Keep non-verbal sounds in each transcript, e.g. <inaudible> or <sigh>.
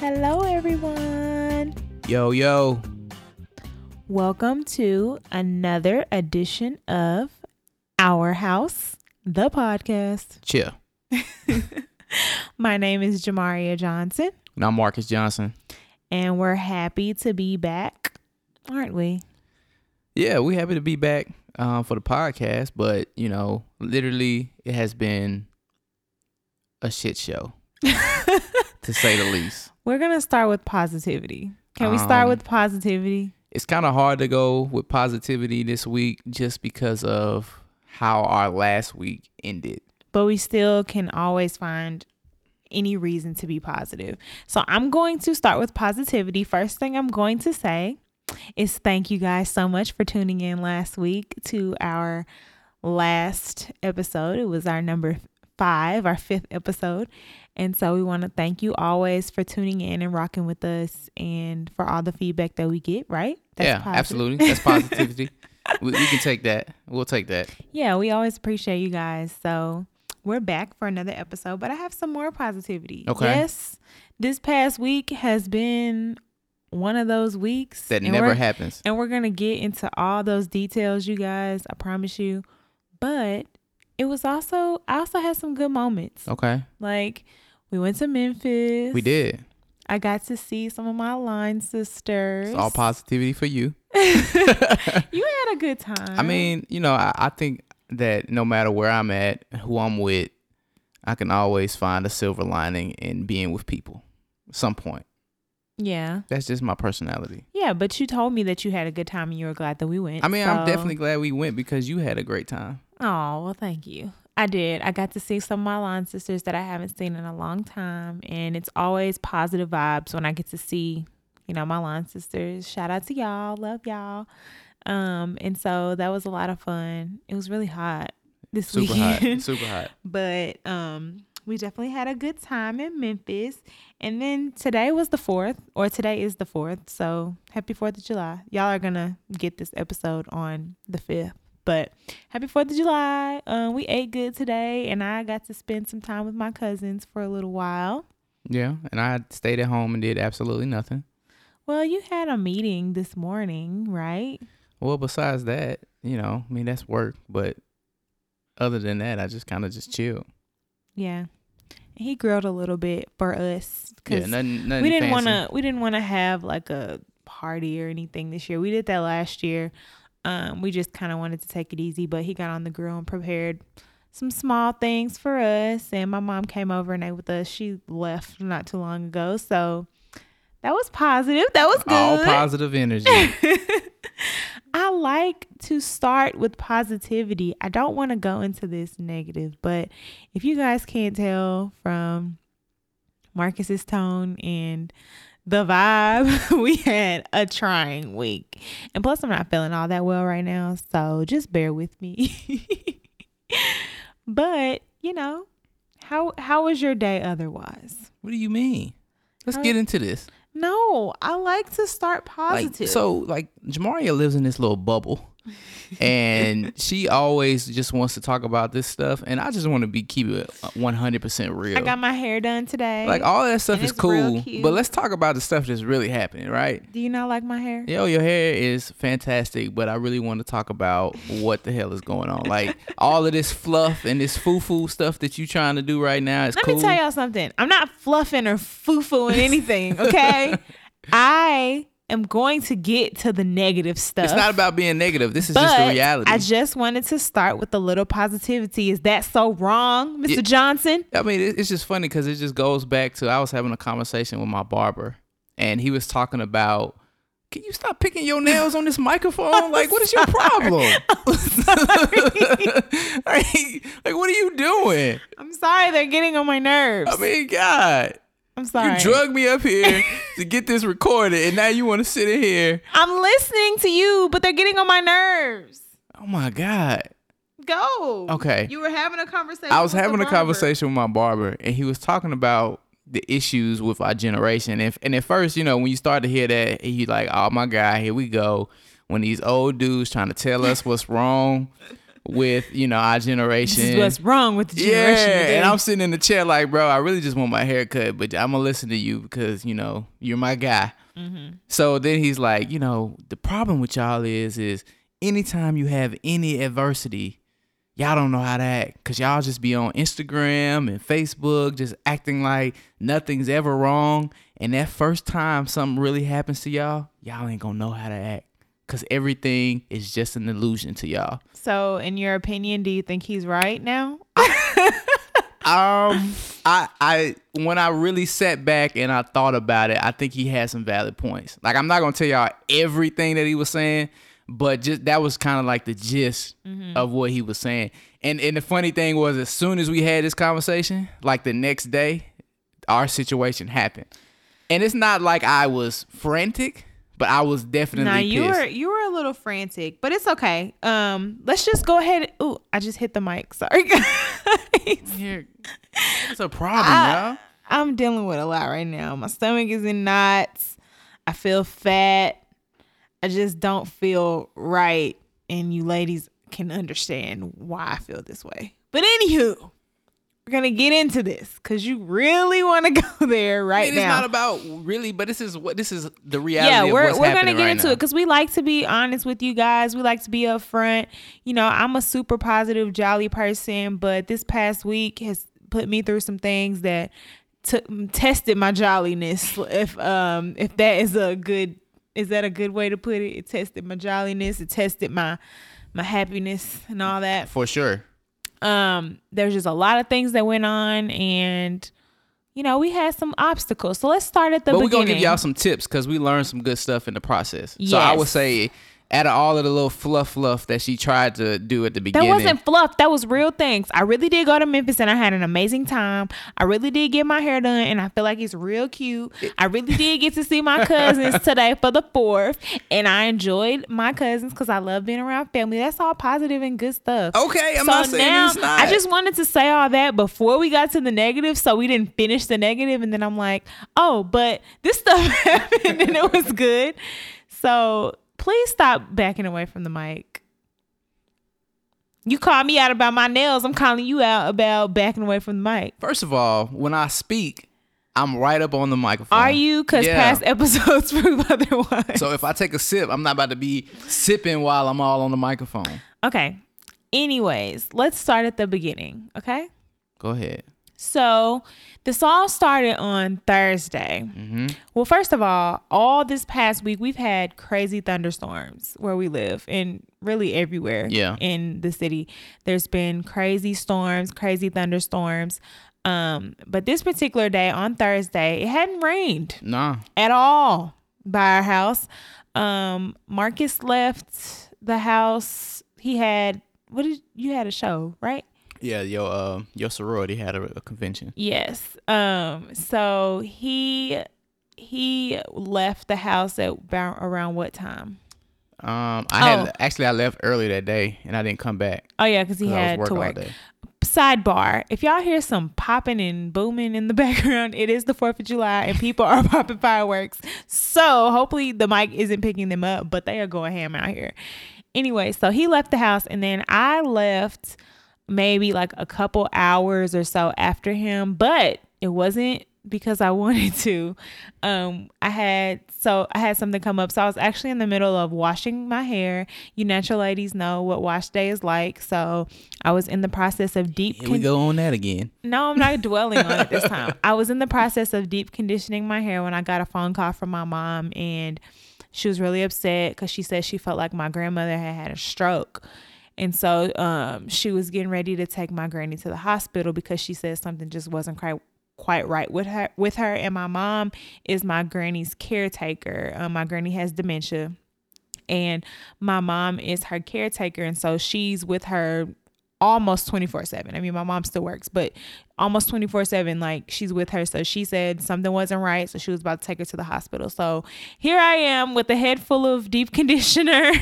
Hello, everyone. Yo, yo. Welcome to another edition of Our House, the podcast. <laughs> Chill. My name is Jamaria Johnson, And I'm Marcus Johnson. and we're happy to be back, aren't we? Yeah, we're happy to be back um, for the podcast, but you know, literally, it has been a shit show, <laughs> to say the least. We're to start with positivity. Can we start Um, with positivity? It's kind of hard to go with positivity this week just because of how our last week ended. But we still can always find any reason to be positive. So I'm going to start with positivity. First thing I'm going to say is thank you guys so much for tuning in last week to our last episode. It was our number five, our fifth episode. And so we want to thank you always for tuning in and rocking with us and for all the feedback that we get, right? yeah, positive. absolutely. That's positivity. <laughs> we, we can take that. We'll take that. Yeah, we always appreciate you guys. So we're back for another episode, but I have some more positivity. Okay. Yes, this past week has been one of those weeks That never happens. And we're gonna get into all those details, you guys. I promise you. But it was also I also had some good moments. Okay. Like we went to Memphis. We did. I got to see some of my line sisters. It's all positivity for you. <laughs> <laughs> you had a good time. I mean, you know, I, I think that no matter where I'm at, who I'm with, I can always find a silver lining in being with people. At some point. Yeah. That's just my personality. Yeah, but you told me that you had a good time and you were glad that we went. I mean, I'm definitely glad we went because you had a great time. Oh, well, thank you. I did. I got to see some of my line sisters that I haven't seen in a long time. And it's always positive vibes when I get to see, you know, my line sisters. Shout out to y'all. Love y'all. Um, and so that was a lot of fun. It was really hot this Super weekend. hot. <laughs> Super hot. but um we definitely had a good time in Memphis. And then today was the 4th, or today is the 4th. So happy 4th of July. Y'all are going to get this episode on the 5th. But happy 4th of July. Um, we ate good today, and I got to spend some time with my cousins for a little while. Yeah. And I stayed at home and did absolutely nothing. Well, you had a meeting this morning, right? Well, besides that, you know, I mean, that's work. But other than that, I just kind of just chilled. Yeah. He grilled a little bit for us. 'cause Yeah, nothing, nothing we didn't want to we didn't want to have like a party or anything this year. We did that last year. Um we just kind of wanted to take it easy but he got on the grill and prepared some small things for us and my mom came over and ate with us. She left not too long ago so that was positive. That was good. All positive energy. <laughs> I like to start with positivity. I don't want to go into this negative, but if you guys can't tell from Marcus's tone and the vibe, <laughs> we had a trying week. And plus, I'm not feeling all that well right now, so just bear with me. <laughs> but, you know, how how was your day otherwise? what do you mean? Let's get into this. No, I like to start positive. Like so, like Jamaria lives in this little bubble, <laughs> and she always just wants to talk about this stuff, and I just want to be keep it one hundred percent real. I got my hair done today. like all that stuff is cool, but let's talk about the stuff that's really happening, right? Do you not like my hair? Yo, your hair is fantastic, but I really want to talk about what the hell is going on. Like <laughs> all of this fluff and this foo foo stuff that you trying to do right now is Let cool. me tell y'all something. I'm not fluffing or foo fooing anything, okay? <laughs> I am going to get to the negative stuff. it's not about being negative. This is just the but reality. I just wanted to start with a little positivity. Is that so wrong, Mr. Johnson? I mean, it's just funny because it just goes back to I was having a conversation with my barber, and he was talking about, can you stop picking your nails on this <laughs> microphone? like, what is your problem? <laughs> like, like, what are you doing? I'm sorry, they're getting on my nerves. I mean, God, I'm sorry. you drug me up here <laughs> to get this recorded, and now you want to sit in here. I'm listening to you, but they're getting on my nerves. Oh my God. Go. Okay. You were having a conversation. I was having a conversation with my barber, and he was talking about the issues with our generation. And, and at first, you know, when you start to hear that, he like, oh my God, here we go. When these old dudes trying to tell us what's wrong with you know our generation. This is what's wrong with the yeah, generation. today. and I'm sitting in the chair like, bro, I really just want my hair cut, but I'm gonna listen to you because you know you're my guy. Mm-hmm. So then he's like, you know, the problem with y'all is, is anytime you have any adversity, y'all don't know how to act because y'all just be on Instagram and Facebook just acting like nothing's ever wrong. And that first time something really happens to y'all, y'all ain't gonna know how to act because everything is just an illusion to y'all. So, in your opinion, do you think he's right now? <laughs> Um, I, I, when I really sat back and I thought about it, I think he had some valid points. Like, I'm not gonna tell y'all everything that he was saying, but just that was kind of like the gist of what he was saying. And and the funny thing was, as soon as we had this conversation, like the next day, our situation happened. And it's not like I was frantic, but I was definitely Nah, you pissed. were you were a little frantic, but it's okay. Um, let's just go ahead. Ooh, I just hit the mic. <laughs> Sorry, guys. Here, What's a problem, I- y'all? I'm dealing with a lot right now. My stomach is in knots. I feel fat. I just don't feel right, and you ladies can understand why I feel this way. But anywho, we're gonna get into this because you really want to <laughs> go there I right mean, it's now. not about really, but this is what this is the reality. yeah, we're what's we're gonna get right into now. it because we like to be honest with you guys. We like to be upfront. You know, I'm a super positive, jolly person, but this past week has put me through some things that took tested my jolliness. If um if that is a good is that a good way to put it? It tested my jolliness. It tested my my happiness and all that for sure. Um there's just a lot of things that went on and you know we had some obstacles. So let's start at the but we're gonna give y'all some tips because we learned some good stuff in the process. So I would say, out of all of the little fluff fluff that she tried to do at the beginning. that wasn't fluff that was real things i really did go to memphis and i had an amazing time i really did get my hair done and i feel like it's real cute i really did get to see my <laughs> cousins today for the fourth and i enjoyed my cousins because i love being around family that's all positive and good stuff Okay, I'm so not saying now it's not. I just wanted to say all that before we got to the negative, so we didn't finish the negative, and then I'm like, oh, but this stuff <laughs> happened and it was good. So please stop backing away from the mic. You call me out about my nails. I'm calling you out about backing away from the mic. First of all, when I speak, I'm right up on the microphone. Are you? Because Yeah. past episodes <laughs> prove otherwise. So if I take a sip, I'm not about to be sipping while I'm all on the microphone. okay. Anyways, let's start at the beginning. Okay. Go ahead. So this all started on Thursday. Well, first of all, all this past week we've had crazy thunderstorms where we live and really everywhere Yeah. in the city. There's been crazy storms, crazy thunderstorms. Um, but this particular day on Thursday, it hadn't rained Nah. at all by our house. Um, Marcus left the house. He had what did you had a show, right? Yeah, your uh, your sorority had a, a convention. Yes. Um. So he he left the house at about around what time? Um, I had Oh. actually I left early that day and I didn't come back. Oh yeah, because he 'cause I was had to all work. day. Sidebar: If y'all hear some popping and booming in the <laughs> background, it is the Fourth of July and people are <laughs> popping fireworks. So hopefully the mic isn't picking them up, but they are going ham out here. Anyway, so he left the house and then I left maybe like a couple hours or so after him, but it wasn't because I <laughs> wanted to. Um I had so I had something come up. So I was actually in the middle of washing my hair. You natural ladies know what wash day is like. So I was in the process of deep Here we go on that again. no, I'm not <laughs> dwelling on it this time. I was in the process of deep conditioning my hair when I got a phone call from my mom, and she was really upset because she said she felt like my grandmother had had a stroke. And so um, she was getting ready to take my granny to the hospital because she said something just wasn't quite quite right with her with her. And my mom is my granny's caretaker. Um, my granny has dementia and my mom is her caretaker. And so she's with her almost 24 7 i mean my mom still works but almost 24 7 like she's with her. So she said something wasn't right so she was about to take her to the hospital. So here i am with a head full of deep <laughs> conditioner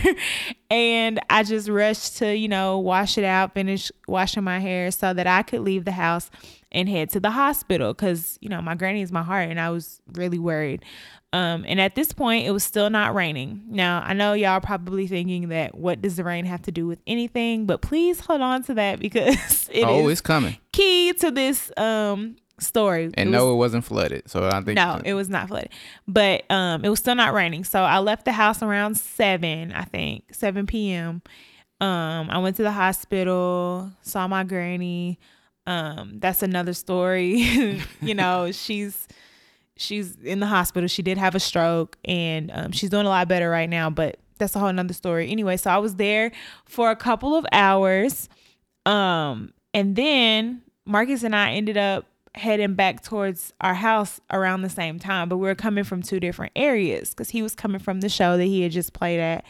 and i just rushed to you know wash it out finish washing my hair so that i could leave the house and head to the hospital because you know my granny is my heart and i was really worried um, and at this point, it was still not raining. Now, I know y'all probably thinking that what does the rain have to do with anything, but please hold on to that <laughs> because it oh, is it's coming. key to this um, story. And It no, was- it wasn't flooded. So I think no, it was not flooded, but um, it was still not raining. So I left the house around seven, I think, seven p.m. Um, I went to the hospital, saw my granny. Um, that's another story. <laughs> you know, <laughs> she's she's in the hospital. She did have a stroke, and um, she's doing a lot better right now. But that's a whole nother story. Anyway, so I was there for a couple of hours, um, and then Marcus and I ended up heading back towards our house around the same time, but we were coming from two different areas because he was coming from the show that he had just played at,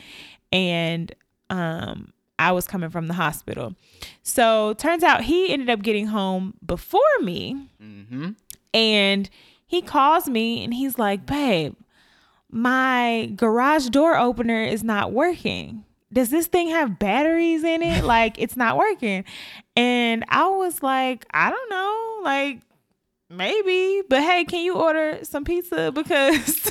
and um, I was coming from the hospital. So turns out he ended up getting home before me, hmm and he calls me and he's like, "Babe, my garage door opener is not working." Does this thing have batteries in it? <laughs> Like it's not working. And I was like, I don't know. Like maybe, but hey, can you order some pizza <laughs> because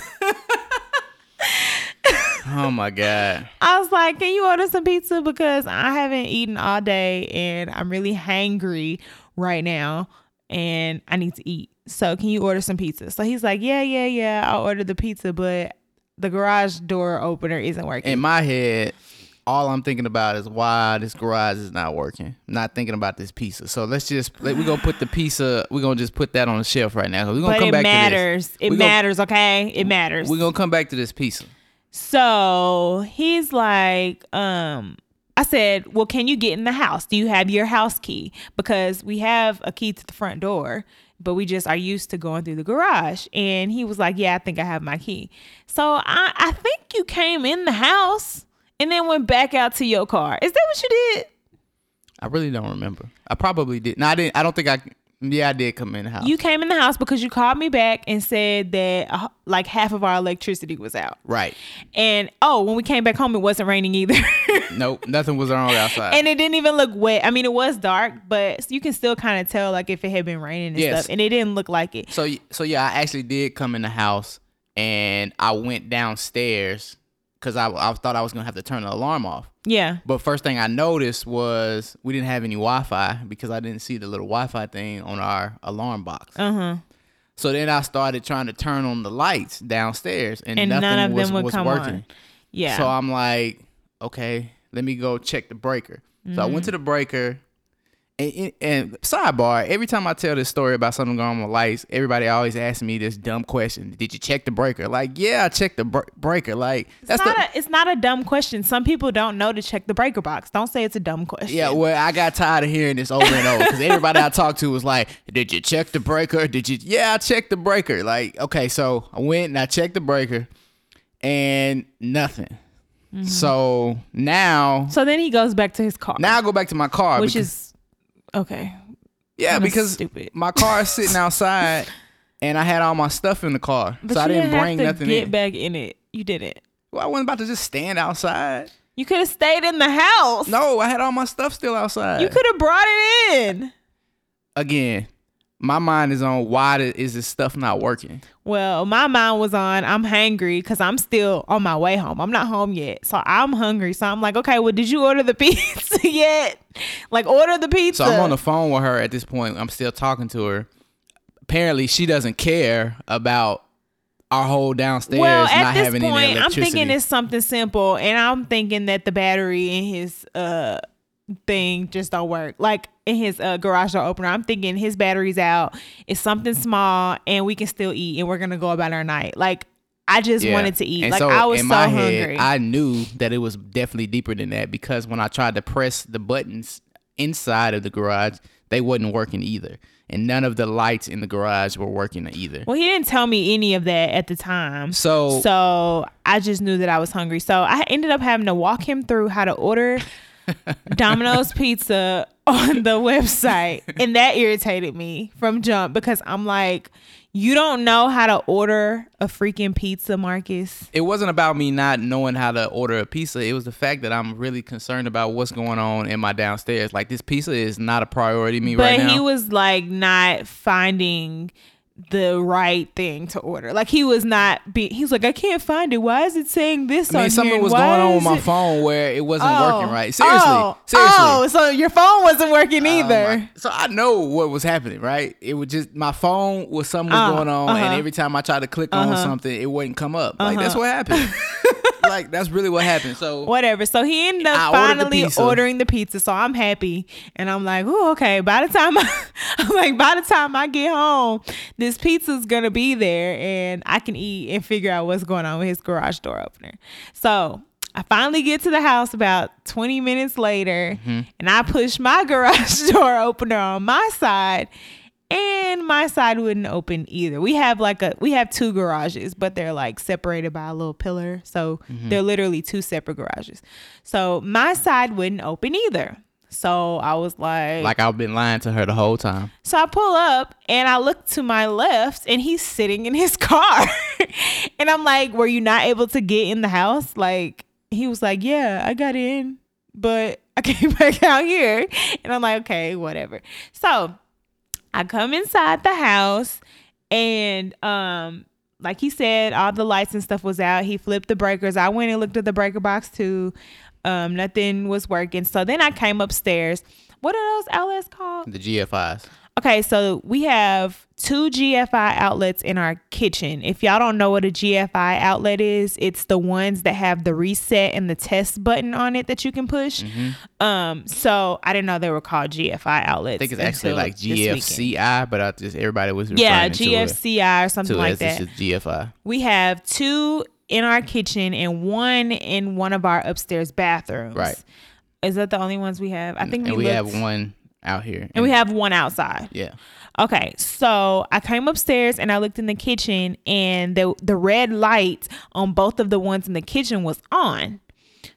Oh my God. I was like, can you order some pizza because I haven't eaten all day and I'm really hangry right now and I need to eat. So can you order some pizza? So he's like, yeah, yeah, yeah. I'll order the pizza, but the garage door opener isn't working. In my head, all I'm thinking about is why this garage is not working. Not thinking about this pizza. So let's just let, we're gonna put the pizza. We're gonna just put that on the shelf right now. We're gonna but come it back matters. to It We gonna- matters, okay? It matters. We're gonna come back to this pizza. So he's like, um, I said, Well, can you get in the house? Do you have your house key? Because we have a key to the front door, but we just are used to going through the garage. And he was like, Yeah, I think I have my key. So I, I think you came in the house and then went back out to your car. Is that what you did? I really don't remember. I probably did. No, I didn't. I don't think I. Yeah, I did come in the house. You came in the house because you called me back and said that uh, like half of our electricity was out. right? And oh, when we came back home, it wasn't raining either. <laughs> Nope, nothing was wrong outside. and it didn't even look wet. I mean, it was dark, but you can still kind of tell like if it had been raining and Yes. stuff, and it didn't look like it. So so yeah, I actually did come in the house and I went downstairs because I, I thought I was gonna have to turn the alarm off. Yeah, But first thing I noticed was we didn't have any Wi-Fi because I didn't see the little Wi-Fi thing on our alarm box. uh huh. So then I started trying to turn on the lights downstairs and, And nothing none of was, was working. on. Yeah. So I'm like, okay, let me go check the breaker. So I went Mm-hmm. to the breaker. And, and, sidebar, every time I tell this story about something going on with lights, everybody always asks me this dumb question: Did you check the breaker? Like, yeah, I checked the br- breaker. Like, it's that's not, the a, it's not a dumb question. Some people don't know to check the breaker box. Don't say it's a dumb question. yeah. Well, I got tired of hearing this over and over because everybody I talked to was like, "Did you check the breaker? Did you?" Yeah, I checked the breaker. Like, okay, so I went and I checked the breaker, and nothing. Mm-hmm. So now, So then he goes back to his car, now I go back to my car, which because- is okay. Yeah, Kinda because stupid. my car is sitting <laughs> outside and I had all my stuff in the car. But so I didn't have bring to nothing get in. back in it. You didn't. Well, I wasn't about to just stand outside. You could have stayed in the house. No, I had all my stuff still outside. You could have brought it in. Again, my mind is on why is this stuff not working? Well, my mind was on I'm hangry because I'm still on my way home. I'm not home yet. So I'm hungry. So I'm like, okay, well, did you order the <laughs> pizza yet? Like, order the pizza. So I'm on the phone with her at this point. I'm still talking to her. Apparently, she doesn't care about our whole downstairs well, not at this having any point, I'm thinking it's something simple, and I'm thinking that the battery in his uh thing just don't work. Like in his uh, garage door opener, I'm thinking his battery's out. It's something small, and we can still eat, and we're gonna go about our night. Like I just Yeah. wanted to eat. And like so I was in so my hungry. head, I knew that it was definitely deeper than that because when I tried to press the buttons inside of the garage, they wasn't working either. And none of the lights in the garage were working either. well, he didn't tell me any of that at the time. So, So I just knew that I was hungry. So I ended up having to walk him through how to order <laughs> Domino's pizza on the <laughs> website. and that irritated me from jump because I'm like, you don't know how to order a freaking pizza, Marcus. It wasn't about me not knowing how to order a pizza. It was the fact that I'm really concerned about what's going on in my downstairs. Like this pizza is not a priority to me But right now. But he was like not finding the right thing to order. Like he was not be he's like, I can't find it. Why is it saying this I mean, on something here? was Why going on with my it- phone where it wasn't Oh. working right. Seriously, Oh. seriously. Oh, so your phone wasn't working Oh, either. my- so I know what was happening, right? It was just my phone was something was Uh, going on, uh-huh. and every time I tried to click on Uh-huh. something, it wouldn't come up. Like that's Uh-huh. what happened. <laughs> like that's really what happened. So Whatever. So he ended up I ordered the finally ordering the pizza. So I'm happy. And I'm like, oh, okay. By the time I, <laughs> I'm like, by the time I get home, this pizza's gonna be there and I can eat and figure out what's going on with his garage door opener. So I finally get to the house about 20 minutes later Mm-hmm. and I push my garage <laughs> door opener on my side and my side wouldn't open either. We have like a we have two garages, but they're like separated by a little pillar. So they're literally two separate garages. So my side wouldn't open either. So I was like, like I've been lying to her the whole time. so I pull up and I look to my left and he's sitting in his <laughs> car. and I'm like, Were you not able to get in the house? Like, he was like, Yeah, I got in, but I <laughs> came back out here. And I'm like, Okay, whatever. So I come inside the house and um like he said, all the lights and stuff was out. He flipped the breakers. I went and looked at the breaker box too. Um, nothing was working. So then I came upstairs. What are those outlets called? The GFIs. Okay, so we have two GFI outlets in our kitchen. If y'all don't know what a GFI outlet is, it's the ones that have the reset and the test button on it that you can push. Um, so I didn't know they were called GFI outlets. I think it's actually like. GFCI, but I just everybody was Yeah, referring to it GFCI or something like that. it's just GFI. We have two in our kitchen and one in one of our upstairs bathrooms. Right. Is that the only ones we have? I think we, and we have one out here, and we have one outside. yeah. Okay, so I came upstairs and I looked in the kitchen, and the the red light on both of the ones in the kitchen was on.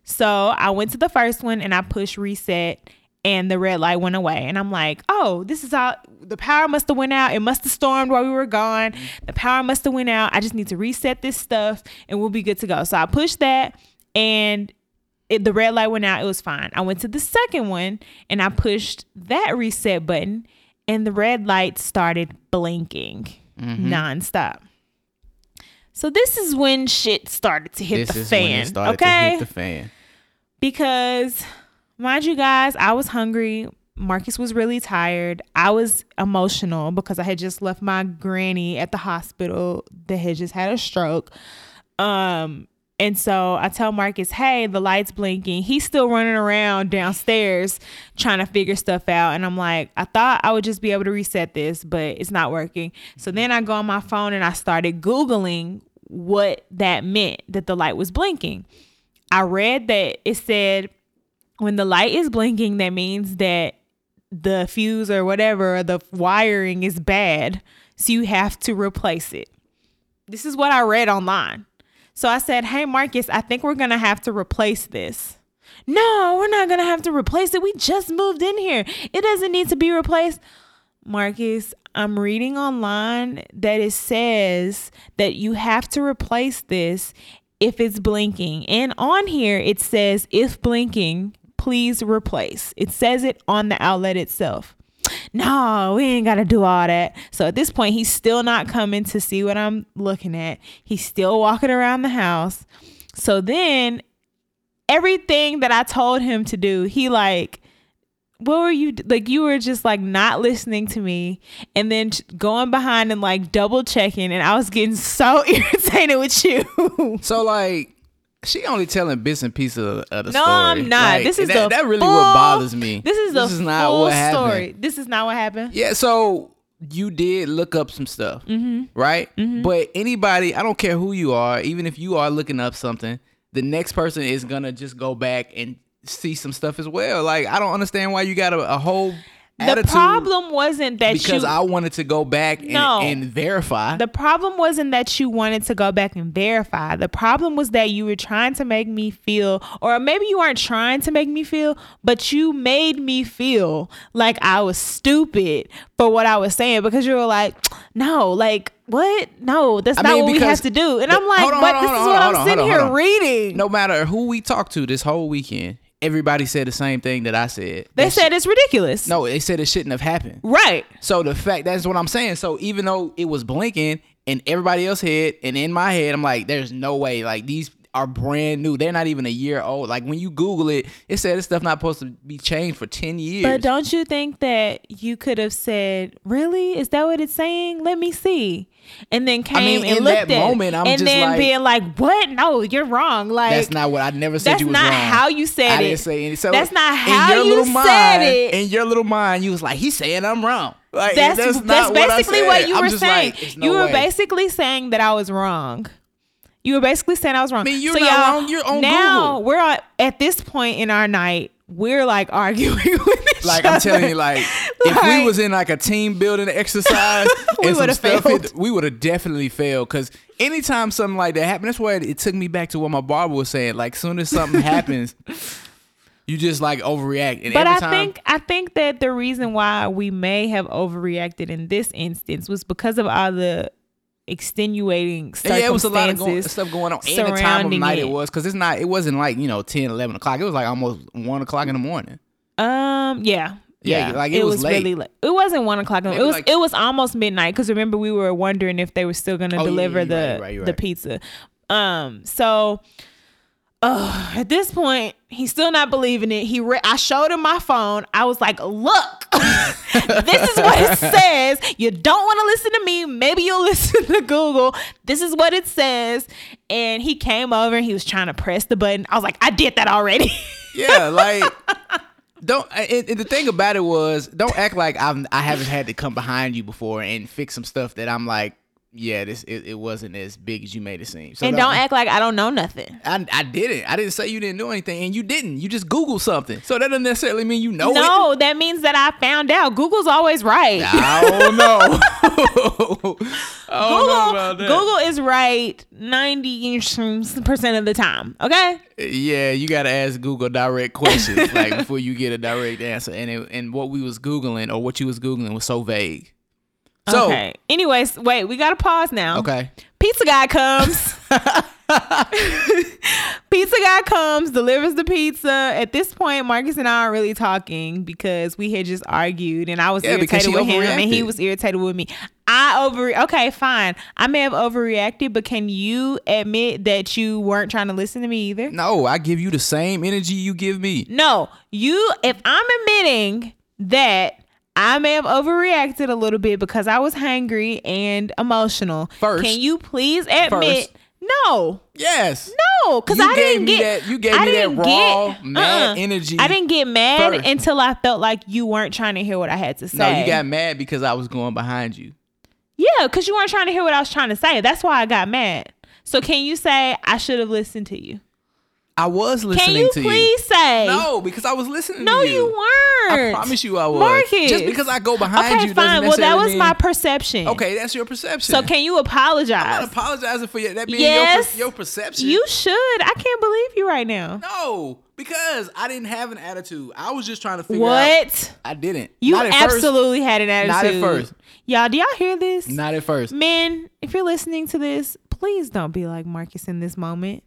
So I went to the first one and I pushed reset, and the red light went away. And I'm like, oh, this is how the power must have went out. It must have stormed while we were gone. The power must have went out. I just need to reset this stuff, and we'll be good to go. So I pushed that, and it, the red light went out. It was fine. I went to the second one and I pushed that reset button, and the red light started blinking mm-hmm. nonstop. So this is when shit started to hit This the fan. okay, to hit the fan. because mind you guys, I was hungry. Marcus was really tired. I was emotional because I had just left my granny at the hospital that had just had a stroke. Um and so I tell Marcus, "Hey, the light's blinking." He's still running around downstairs trying to figure stuff out, and I'm like, "I thought I would just be able to reset this, but it's not working." So then I go on my phone and I started googling what that meant that the light was blinking. I read that it said when the light is blinking, that means that the fuse or whatever, the wiring is bad. So you have to replace it. This is what I read online. So I said, Hey, Marcus, I think we're going to have to replace this. No, we're not going to have to replace it. We just moved in here. It doesn't need to be replaced. Marcus, I'm reading online that it says that you have to replace this if it's blinking. And on here, it says, if blinking, please replace. It says it on the outlet itself. No, we ain't got to do all that. So at this point, he's still not coming to see what I'm looking at. He's still walking around the house. So then everything that I told him to do, he like, what were you like? You were just like not listening to me, and then going behind and like double checking, and I was getting so <laughs> irritated with you. So like, she only telling bits and pieces of, of the no, story. No, I'm not. Like, this is that, the that really full- what bothers me. This is the this is not what happened. story. This is not what happened. Yeah, so you did look up some stuff, Mm-hmm. right? But anybody, I don't care who you are, even if you are looking up something, the next person is gonna just go back and see some stuff as well. Like I don't understand why you got a, a whole the problem wasn't that because you I wanted to go back and, No. and verify. The problem wasn't that you wanted to go back and verify. The problem was that you were trying to make me feel, or maybe you weren't trying to make me feel, but you made me feel like I was stupid for what I was saying because you were like, no, like, what? No, that's I not mean, what we have to do. And the- I'm like, on, but hold this on, is what on, I'm on, sitting here on. reading. no matter who we talked to this whole weekend, everybody said the same thing that I said. They That said it's ridiculous. No, they said it shouldn't have happened. Right. So the fact that's what I'm saying. So even though it was blinking in everybody else's head and in my head, I'm like, there's no way. Like these are brand new. They're not even a year old. Like when you Google it, it said this stuff not supposed to be changed for ten years. But don't you think that you could have said, "Really? Is that what it's saying? Let me see," and then came mean, and in looked that at moment, I'm and then like- being like, "What? No, you're wrong." Like that's not what I never said. that's you was wrong. That's not wrong. how you said I it. didn't say any. So That's not in how your you little said mind, it. In your little mind, you was like, he's saying I'm wrong. Like that's that's, that's, not what basically what, said. you I'm were saying. like, no you were way." basically saying that I was wrong. You were basically saying I was wrong. I mean, you're so not y'all, wrong. You're on now Google. we're at, at this point in our night. We're like <laughs> arguing with each Like I'm other. telling you, like <laughs> if Like- we was in like a team building exercise, <laughs> We and some would've stuff failed. hit- we would have definitely failed. Cause anytime something like that happened, that's why it, it took me back to what my barber was saying. Like soon as something happens, you just like overreact. And But every I time, think I think that the reason why we may have overreacted in this instance was because of all the extenuating circumstances. yeah, it was a lot of going, stuff going on. And the time of night it. it, was, cause it's not. It wasn't like you know 10, 11 o'clock. It was like almost one o'clock in the morning. Um, yeah. Yeah, Yeah, like, it was late. really late. It wasn't one o'clock. It was like- it was almost midnight because remember we were wondering if they were still gonna Oh, deliver you're the right, right, the right. pizza. Um, so uh, at this point, he's still not believing it. He re- I showed him my phone. I was like, "Look, <laughs> this is what it says. You don't want to listen to me. Maybe you'll <laughs> listen to Google. This is what it says." And he came over and he was trying to press the button. I was like, "I did that already." Yeah, like <laughs> don't. And, and the thing about it was, don't act like I'm. I haven't had to come behind you before and fix some stuff that I'm like, yeah, this it, it wasn't as big as you made it seem. So and don't act like I don't know nothing. I, I didn't. I didn't say you didn't know anything, and you didn't. You just Googled something, so that doesn't necessarily mean you know it. no, that means that I found out. Google's always right. I don't know. <laughs> <laughs> I don't know Google, about that. Google is right 90% of the time. Okay? Yeah, you gotta ask Google direct questions like before you get a direct answer. And it, and what we was googling or what you was googling was so vague. So okay. Anyways, wait, we got to pause now. okay, Pizza guy comes. <laughs> <laughs> pizza guy comes, delivers the pizza. At this point, Marcus and I are really talking because we had just argued and I was Yeah, irritated with him and he was irritated with me. I over okay, fine. I may have overreacted, but can you admit that you weren't trying to listen to me either? no, I give you the same energy you give me. No, you if I'm admitting that I may have overreacted a little bit because I was hangry and emotional. First. can you please admit First. no? Yes. No, because I didn't get that- you gave I me that raw, get- mad uh-uh. energy I didn't get mad first. until I felt like you weren't trying to hear what I had to say. No, you got mad because I was going behind you. yeah, because you weren't trying to hear what I was trying to say. That's why I got mad. So can you say I should have listened to you? I was listening you to you. please say. No, because I was listening No, to you. No, you weren't. I promise you I was. Marcus. Just because I go behind okay, you fine. Well, that was mean- my perception. Okay, that's your perception. So can you apologize? I'm not apologize? apologizing for your, that being Yes. your, your perception. You should. I can't believe you right now. no, because I didn't have an attitude. I was just trying to figure out. What? I didn't. You Not at first. absolutely had an attitude. Not at first. Y'all, do y'all hear this? Not at first. Men, if you're listening to this, please don't be like Marcus in this moment.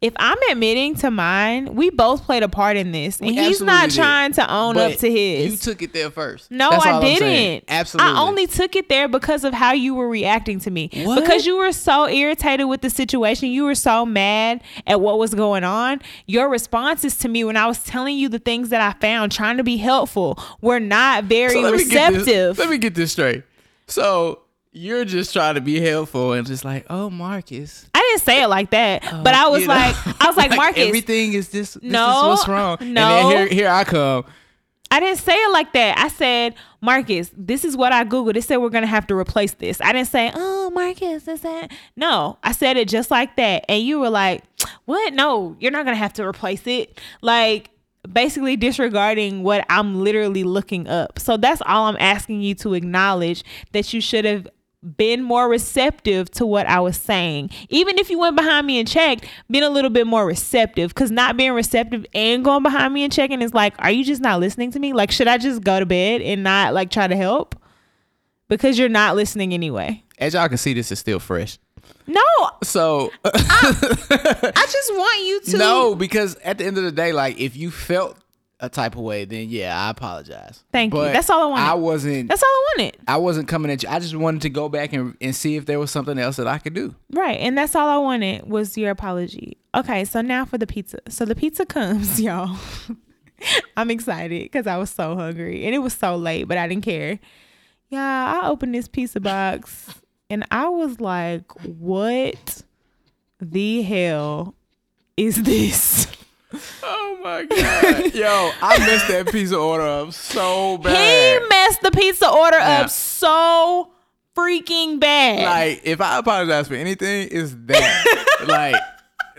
If I'm admitting to mine, we both played a part in this, and We he's not absolutely did. trying to own But up to his. You took it there first. No, That's I all I'm saying. didn't. Absolutely. I only took it there because of how you were reacting to me. What? Because you were so irritated with the situation. You were so mad at what was going on. Your responses to me when I was telling you the things that I found, trying to be helpful, were not very So let me receptive. let me get this straight. So you're just trying to be helpful and just like, oh, Marcus. I didn't say it like that, oh, but I was You know? like, I was <laughs> like, Marcus. everything is this. this No, is what's wrong. no. And then here, here I come. I didn't say it like that. I said, Marcus, this is what I Googled. It said we're gonna have to replace this. I didn't say, oh, Marcus, is that? No, I said it just like that. And you were like, what? No, you're not gonna have to replace it. Like, basically disregarding what I'm literally looking up. So that's all I'm asking you to acknowledge that you should have been more receptive to what I was saying. Even if you went behind me and checked, being a little bit more receptive. Cause not being receptive and going behind me and checking is like, are you just not listening to me? Like, should I just go to bed and not like try to help? Because you're not listening anyway. As y'all can see, this is still fresh. No, So I <laughs> just want you to no, because at the end of the day, like if you felt a type of way, then yeah, I apologize. Thank you. That's all I wanted. I wasn't. That's all I wanted. I wasn't coming at you. I just wanted to go back and, and see if there was something else that I could do. Right. And that's all I wanted was your apology. Okay, so now for the pizza. So the pizza comes, <laughs> y'all. I'm excited because I was so hungry and it was so late, but I didn't care. Yeah, I opened this pizza box and I was like, what the hell is this? Oh my <laughs> god, yo, I messed that pizza order up so bad. He messed the pizza order Yeah. up so freaking bad. like, if I apologize for anything, it's that. <laughs> like,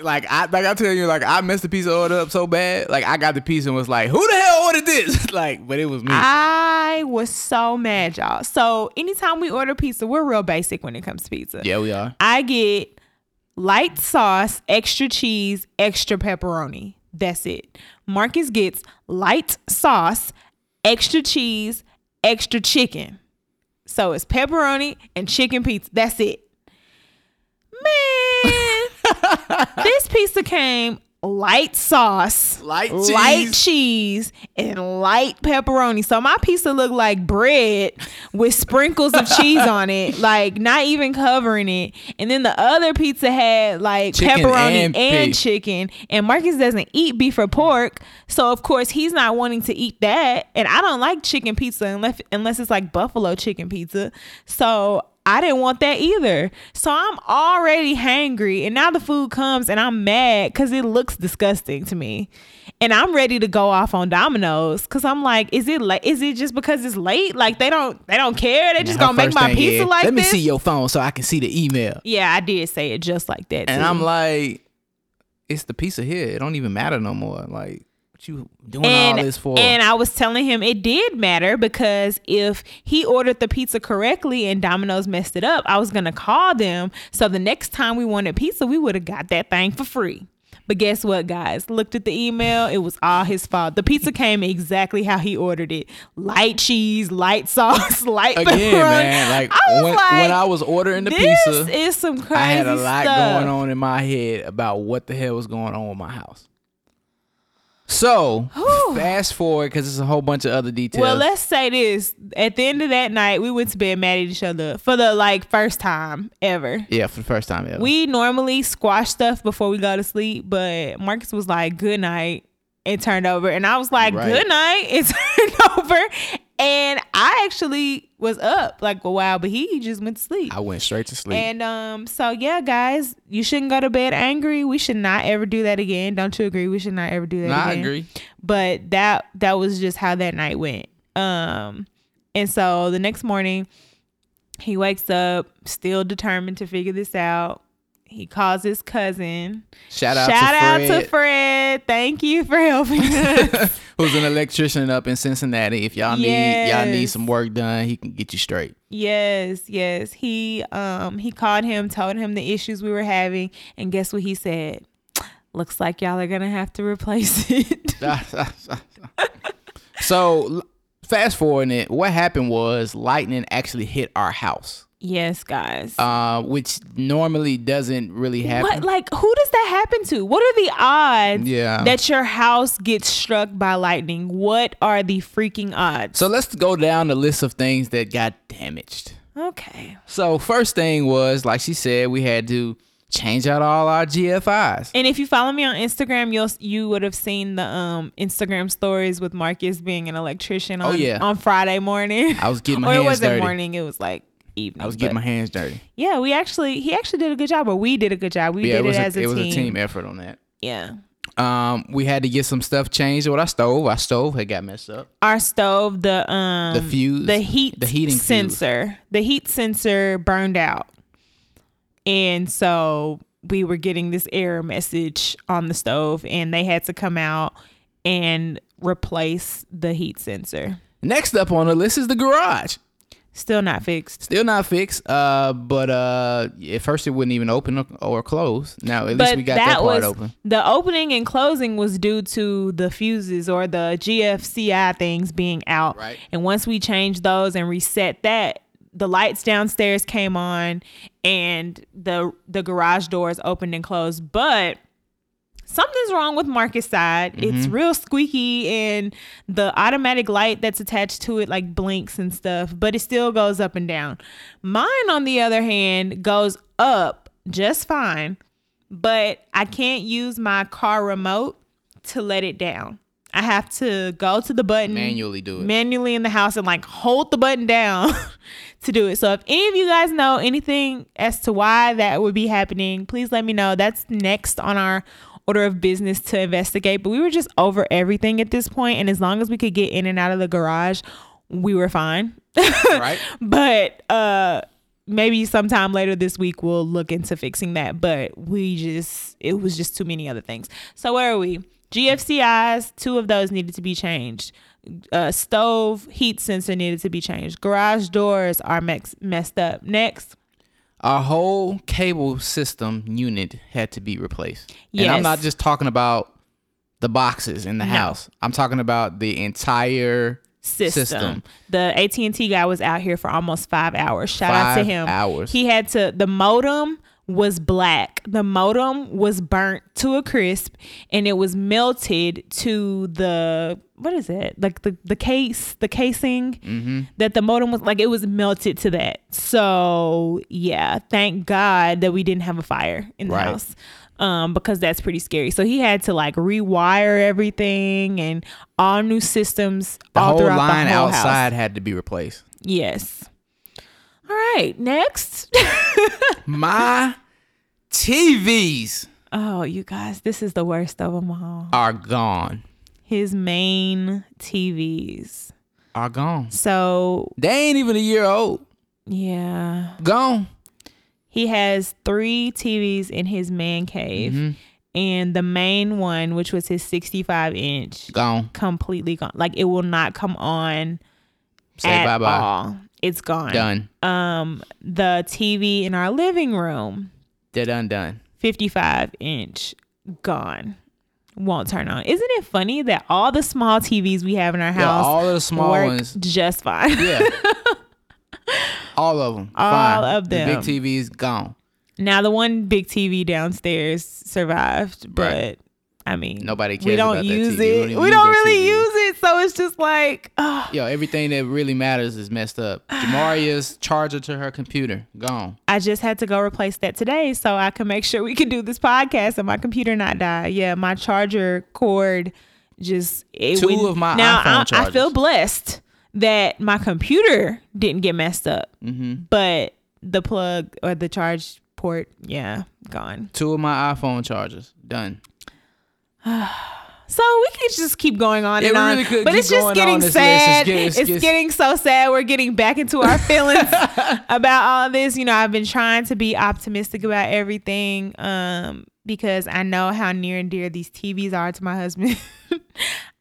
like I like I tell you, like I messed the pizza order up so bad. Like I got the pizza and was like, who the hell ordered this? <laughs> like, but it was me. I was so mad, y'all. So anytime we order pizza, we're real basic when it comes to pizza. yeah, we are. I get light sauce, extra cheese, extra pepperoni. That's it. Marcus gets light sauce, extra cheese, extra chicken. So it's pepperoni and chicken pizza. That's it. Man, <laughs> this pizza came light sauce, Light light cheese. cheese, and light pepperoni. So my pizza looked like bread with sprinkles of cheese <laughs> on it, like not even covering it. And then the other pizza had like Chicken pepperoni and and, chicken. And Marcus doesn't eat beef or pork, so of course he's not wanting to eat that. And I don't like chicken pizza unless unless it's like buffalo chicken pizza. So I didn't want that either. So I'm already hangry. And now the food comes and I'm mad because it looks disgusting to me. And I'm ready to go off on Domino's because I'm like, is it late? Is it just because it's late? Like they don't they don't care. They just Her gonna make my thing pizza is, like Let me this. see your phone so I can see the email. Yeah, I did say it just like that. And too. I'm like, it's the pizza here. It don't even matter no more. Like, what you doing and, all this for? and I was telling him it did matter because if he ordered the pizza correctly and Domino's messed it up, I was gonna call them. So the next time we wanted pizza, we would have got that thing for free. But guess what, guys? Looked at the email. It was all his fault. The pizza came exactly how he ordered it: light cheese, light sauce, <laughs> light Again, pepperoni. man, like, I when, like, when I was ordering the this pizza, is some crazy I had a lot stuff. going on in my head about what the hell was going on with my house. So Whew. fast forward because it's a whole bunch of other details. Well, let's say this. At the end of that night, we went to bed mad at each other for the like first time ever. yeah, for the first time ever. We normally squash stuff before we go to sleep, but Marcus was like, "Good night." It turned over, and I was like, Right. "Good night." It <laughs> turned over, and I actually was up like a while, but he just went to sleep. I went straight to sleep. And um, so yeah, guys, you shouldn't go to bed angry. We should not ever do that again. Don't you agree? We should not ever do that Nah, I agree. but that that was just how that night went um and so the next morning he wakes up still determined to figure this out he calls his cousin. Shout out shout to out Fred, to fred. Thank you for helping <laughs> us. <laughs> Who's an electrician up in Cincinnati. If y'all need y'all need some work done, he can get you straight. yes yes. He um he called him told him the issues we were having and guess what he said? <tsk> Looks like y'all are gonna have to replace <laughs> it. So fast forwarding it, what happened was lightning actually hit our house, yes guys uh, which normally doesn't really happen. What like who does that happen to? What are the odds Yeah. that your house gets struck by lightning? What are the freaking odds? So let's go down the list of things that got damaged. okay. So first thing was, like she said, we had to change out all our GFIs. And if you follow me on Instagram, you'll you would have seen the um Instagram stories with Marcus being an electrician on Oh, yeah. on Friday morning. I was getting <laughs> my or it wasn't dirty. morning, it was like evening. I was getting but- my hands dirty. Yeah, we actually he actually did a good job, or we did a good job. We yeah, did it it as a, it team. It was a team effort on that. Yeah. Um, we had to get some stuff changed with our stove. Our stove had got messed up. our stove the um The fuse, the heat the heating fuse. sensor the heat sensor burned out and so we were getting this error message on the stove and they had to come out and replace the heat sensor. Next up on the list is the garage. Still not fixed. Still not fixed. Uh, but uh, at first it wouldn't even open or close. Now at least we got that, part was open. the opening and closing was due to the fuses or the GFCI things being out. Right. And once we changed those and reset that, the lights downstairs came on and the the garage doors opened and closed. But something's wrong with Marcus' side. It's mm-hmm. real squeaky and the automatic light that's attached to it like blinks and stuff, but it still goes up and down. Mine on the other hand goes up just fine, but I can't use my car remote to let it down. I have to go to the button Manually do it. manually in the house and like hold the button down <laughs> to do it. So if any of you guys know anything as to why that would be happening, please let me know. That's next on our order of business to investigate. But we were just over everything at this point, and as long as we could get in and out of the garage, we were fine. <laughs> right. but uh maybe sometime later this week we'll look into fixing that but we just it was just too many other things so where are we gfcis two of those needed to be changed uh stove heat sensor needed to be changed garage doors are mex- messed up next Our whole cable system unit had to be replaced. And I'm not just talking about the boxes in the No. house. I'm talking about the entire system. System. The AT and T guy was out here for almost five hours. Shout out to him. hours. He had to. The modem was black. The modem was burnt to a crisp, and it was melted to the what is it? Like the the case, the casing Mm-hmm. that the modem was like. It was melted to that. So yeah, thank God that we didn't have a fire in the Right. house um, because that's pretty scary. So he had to like rewire everything and all new systems The all whole throughout line the whole house. outside had to be replaced. Yes. All right, next. <laughs> My TVs oh, you guys, this is the worst of them all. are gone. His main TVs. Are gone. So They ain't even a year old. yeah, Gone. he has three TVs in his man cave, Mm-hmm. and the main one, which was his 65 inch, Gone. completely gone. Like it will not come on Say at bye bye. all. It's gone. Done. Um, the TV in our living room, They're done. Done. 55 inch, gone. Won't turn on. Isn't it funny that all the small TVs we have in our Yeah, house all the small ones. just fine? Yeah. <laughs> all of them. All Fine. of them. The big TV's gone. now the one big TV downstairs survived, but Right. I mean, Nobody cares we don't about that use TV. We it. don't We don't really TV. use it, so it's just like, oh, Yo, everything that really matters is messed up. <sighs> Jamaria's charger to her computer gone. I just had to go replace that today so I can make sure we can do this podcast and my computer not die. Yeah, my charger cord just it Two wouldn't- of my now iPhone I, I feel blessed that my computer didn't get messed up, Mm-hmm. but the plug or the charge port, yeah, gone. Two of my iPhone chargers done. <sighs> So we could just keep going on Yeah, and on, really but it's just getting on this list. sad. It's getting- It's, it's- it's- getting so sad. We're getting back into our <laughs> feelings <laughs> about all this. You know, I've been trying to be optimistic about everything um, because I know how near and dear these TVs are to my husband. <laughs>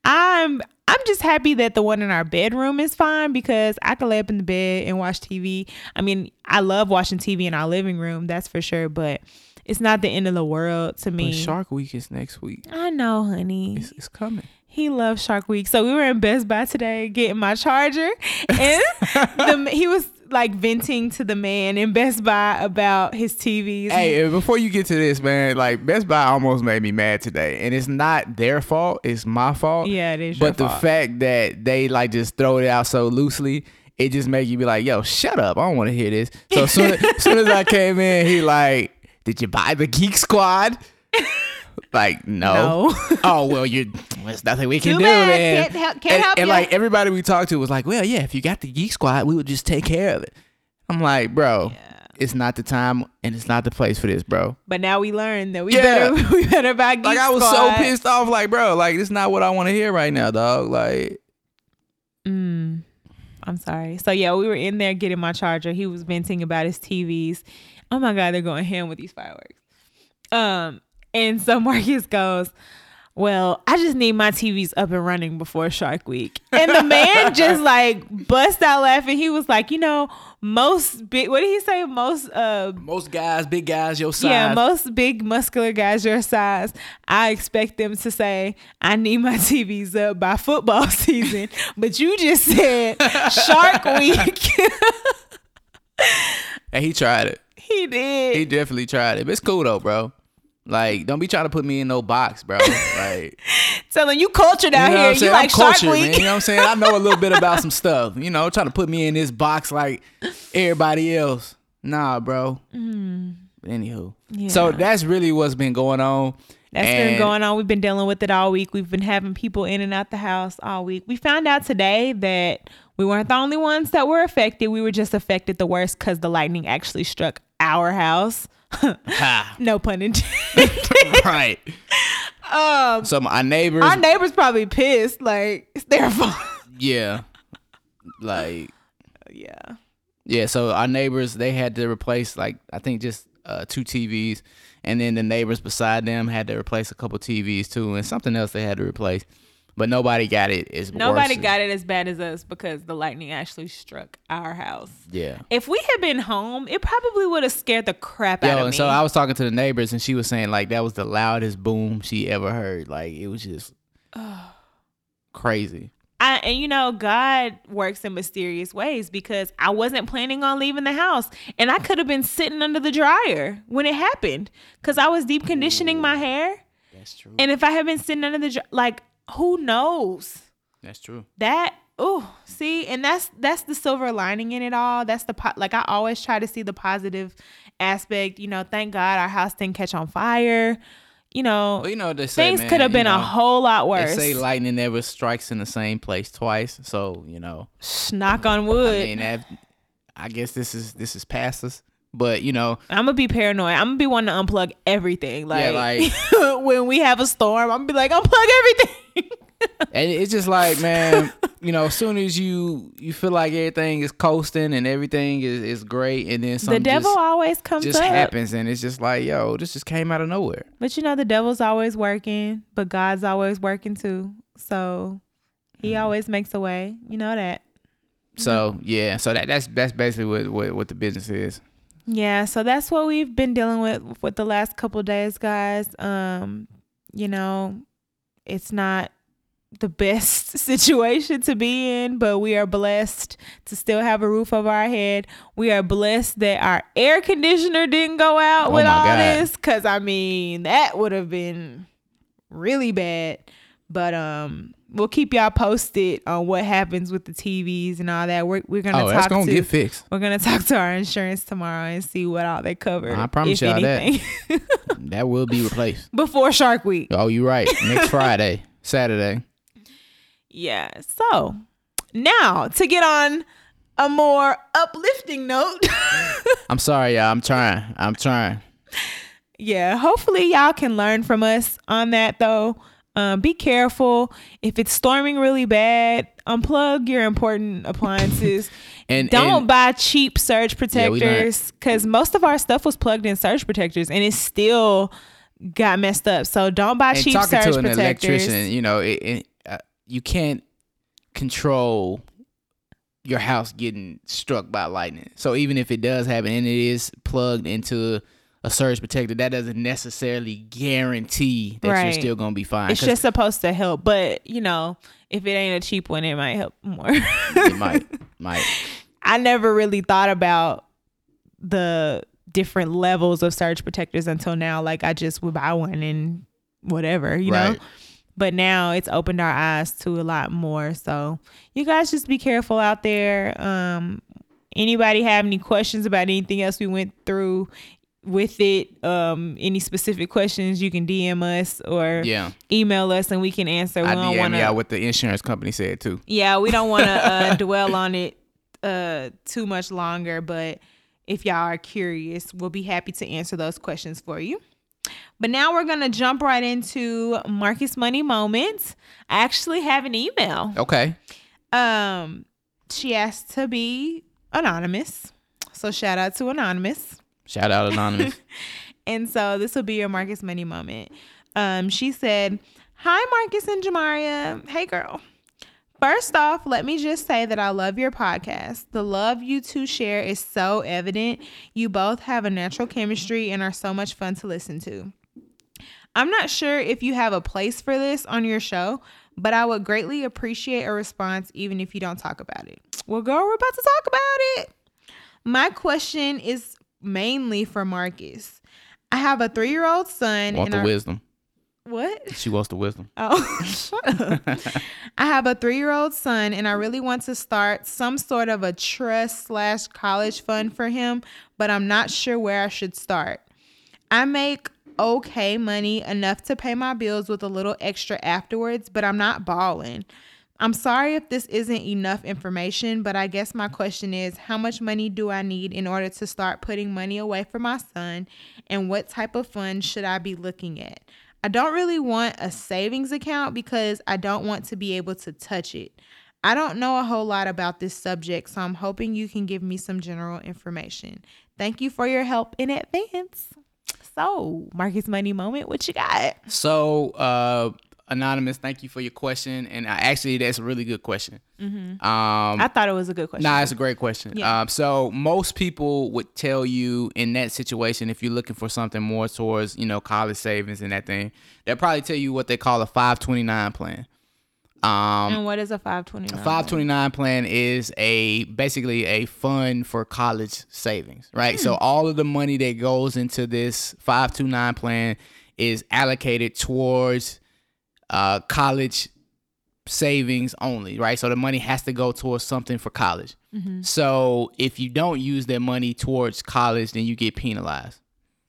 I'm I'm just happy that the one in our bedroom is fine because I can lay up in the bed and watch TV. I mean, I love watching TV in our living room, that's for sure, but it's not the end of the world to me. But Shark Week is next week. I know, honey. It's, it's coming. He loves Shark Week. So we were in Best Buy today getting my charger. And the, <laughs> he was like venting to the man in Best Buy about his TVs. Hey, before you get to this, man, like Best Buy almost made me mad today, and it's not their fault; it's my fault. Yeah, it is your But the fault. fact that they like just throw it out so loosely, it just make you be like, "Yo, shut up! I don't want to hear this." So as soon, as <laughs> soon as I came in, he like, "Did you buy the Geek Squad?" <laughs> Like, no. No. <laughs> oh well, you. There's nothing we can Too do, bad. man. Can't help- can't and, help and like everybody we talked to was like, "Well, yeah, if you got the Geek Squad, we would just take care of it." I'm like, bro, it's not the time and it's not the place for this, bro. But now we learned that we Yeah. better <laughs> we better buy Geek Squad. Like I was so pissed off, like, bro, like it's not what I want to hear right now, dog. Like, Mm, I'm sorry. So yeah, we were in there getting my charger. He was venting about his TVs. Oh my god, they're going ham with these fireworks. Um, and so <laughs> Marcus goes, well, I just need my TVs up and running before Shark Week. And the man <laughs> just like bust out laughing. He was like, you know, most big, what did he say? Most, uh, Most guys, big guys, your size. yeah, most big muscular guys your size, I expect them to say, I need my <laughs> TVs up by football season. but you just said Shark Week. and he tried it. <laughs> he did. He definitely tried it. But it's cool though, bro. Like, don't be trying to put me in no box, bro. <laughs> Like, Telling you cultured you out know what here. You like I'm Shark Week. man. You know what I'm saying? I know a little bit about some stuff. You know, trying to put me in this box like everybody else. Nah, bro. But anywho, so Mm. That's really what's been going on. That's been going on. We've been dealing with it all week. We've been having people in and out the house all week. We found out today that we weren't the only ones that were affected. We were just affected the worst because the lightning actually struck our house. <laughs> No pun intended. <laughs> right. um, So my neighbors, our neighbors probably pissed. Like it's their <laughs> fault. yeah, like yeah. yeah. So our neighbors, they had to replace like I think just uh, two TVs, and then the neighbors beside them had to replace a couple TVs too, and something else they had to replace. But nobody got it. As Nobody worse. got it as bad as us because the lightning actually struck our house. Yeah. If we had been home, it probably would have scared the crap out Yo, of and me. so I was talking to the neighbors, and she was saying like that was the loudest boom she ever heard. Like it was just <sighs> crazy. I, and you know, God works in mysterious ways because I wasn't planning on leaving the house and I could have been sitting under the dryer when it happened because I was deep conditioning my hair. That's true. And if I had been sitting under the like, who knows? That's true. That, oh, see, and that's that's the silver lining in it all. That's the po- like I always try to see the positive aspect. You know, thank God our house didn't catch on fire. You know, Well, you know they say, things could have been a whole lot They worse. say lightning never strikes in the same place twice. So you know, Knock on wood. I mean, I guess this is this is past us. But you know, I'm gonna be paranoid. I'm gonna be wanting to unplug everything. Like, Yeah, like- <laughs> when we have a storm, I'm gonna be like, unplug everything. <laughs> and it's just like, man, you know, as soon as you you feel like everything is coasting and everything is, is great, and then the something devil just, always comes just up. happens, and it's just like, yo, this just came out of nowhere. But you know, the devil's always working, but God's always working too. So he Mm-hmm. always makes a way. You know that. So yeah, so that that's that's basically what what, what the business is. Yeah, so that's what we've been dealing with with the last couple days, guys. Um, you know, it's not the best <laughs> situation to be in, but we are blessed to still have a roof over our head. We are blessed that our air conditioner didn't go out Oh with all God. this cuz I mean, that would have been really bad. But um we'll keep y'all posted on what happens with the TVs and all that. We're we're going to Oh, talk gonna to get fixed. we're gonna talk to our insurance tomorrow and see what all they cover. I promise y'all that. anything, <laughs> That will be replaced. <laughs> before Shark Week. Oh, you're right. Next <laughs> Friday, Saturday. Yeah. So now to get on a more uplifting note. I'm sorry, y'all. I'm trying. I'm trying. yeah. Hopefully y'all can learn from us on that though. Um, be careful. If it's storming really bad, unplug your important appliances. <laughs> And Don't and, buy cheap surge Yeah, protectors because most of our stuff was plugged in surge protectors and it still got messed up. So don't buy cheap talking surge to an protectors. electrician, you know, it, it, uh, you can't control your house getting struck by lightning. So even if it does happen and it is plugged into a surge protector, that doesn't necessarily guarantee that Right. you're still gonna be fine. It's just supposed to help, but you know, if it ain't a cheap one, it might help more. it might, might. <laughs> I never really thought about the different levels of surge protectors until now. Like I just would buy one and whatever, you know. But now it's opened our eyes to a lot more. So you guys just be careful out there. Um, anybody have any questions about anything else we went through with it? Um, any specific questions you can DM us or Yeah, email us and we can answer. We I don't DM want y'all what the insurance company said too. Yeah, we don't want to <laughs> uh, dwell on it uh, too much longer. But if y'all are curious, we'll be happy to answer those questions for you. But now we're gonna jump right into Marcus Money Moments. I actually have an email. Okay. Um, she asked to be anonymous, so shout out to anonymous. Shout out anonymous. <laughs> And so this will be your Marcus Money moment. Um, she said, Hi, Marcus and Jamaria. Hey, girl. First off, let me just say that I love your podcast. The love you two share is so evident. You both have a natural chemistry and are so much fun to listen to. I'm not sure if you have a place for this on your show, but I would greatly appreciate a response even if you don't talk about it. Well, girl, we're about to talk about it. My question is mainly for Marcus. I have a three year old son. Want the our- wisdom? What? She wants the wisdom. <laughs> Oh, shut up. I have a three year old son, and I really want to start some sort of a trust slash college fund for him, but I'm not sure where I should start. I make okay money enough to pay my bills with a little extra afterwards, but I'm not balling. I'm sorry if this isn't enough information, but I guess my question is how much money do I need in order to start putting money away for my son, and what type of fund should I be looking at? I don't really want a savings account because I don't want to be able to touch it. I don't know a whole lot about this subject, so I'm hoping you can give me some general information. Thank you for your help in advance. So, Marcus Money Moment, what you got? So, uh, anonymous, thank you for your question, and I, actually, that's a really good question. Um, I thought it was a good question. Nah, it's a great question. Yeah. Um, so most people would tell you in that situation, if you're looking for something more towards, you know, college savings and that thing, they'll probably tell you what they call a 529 plan. Um, and what is a 529? A 529 plan is a basically a fund for college savings, right? So all of the money that goes into this 529 plan is allocated towards uh, college savings only, right? So the money has to go towards something for college. So if you don't use that money towards college, then you get penalized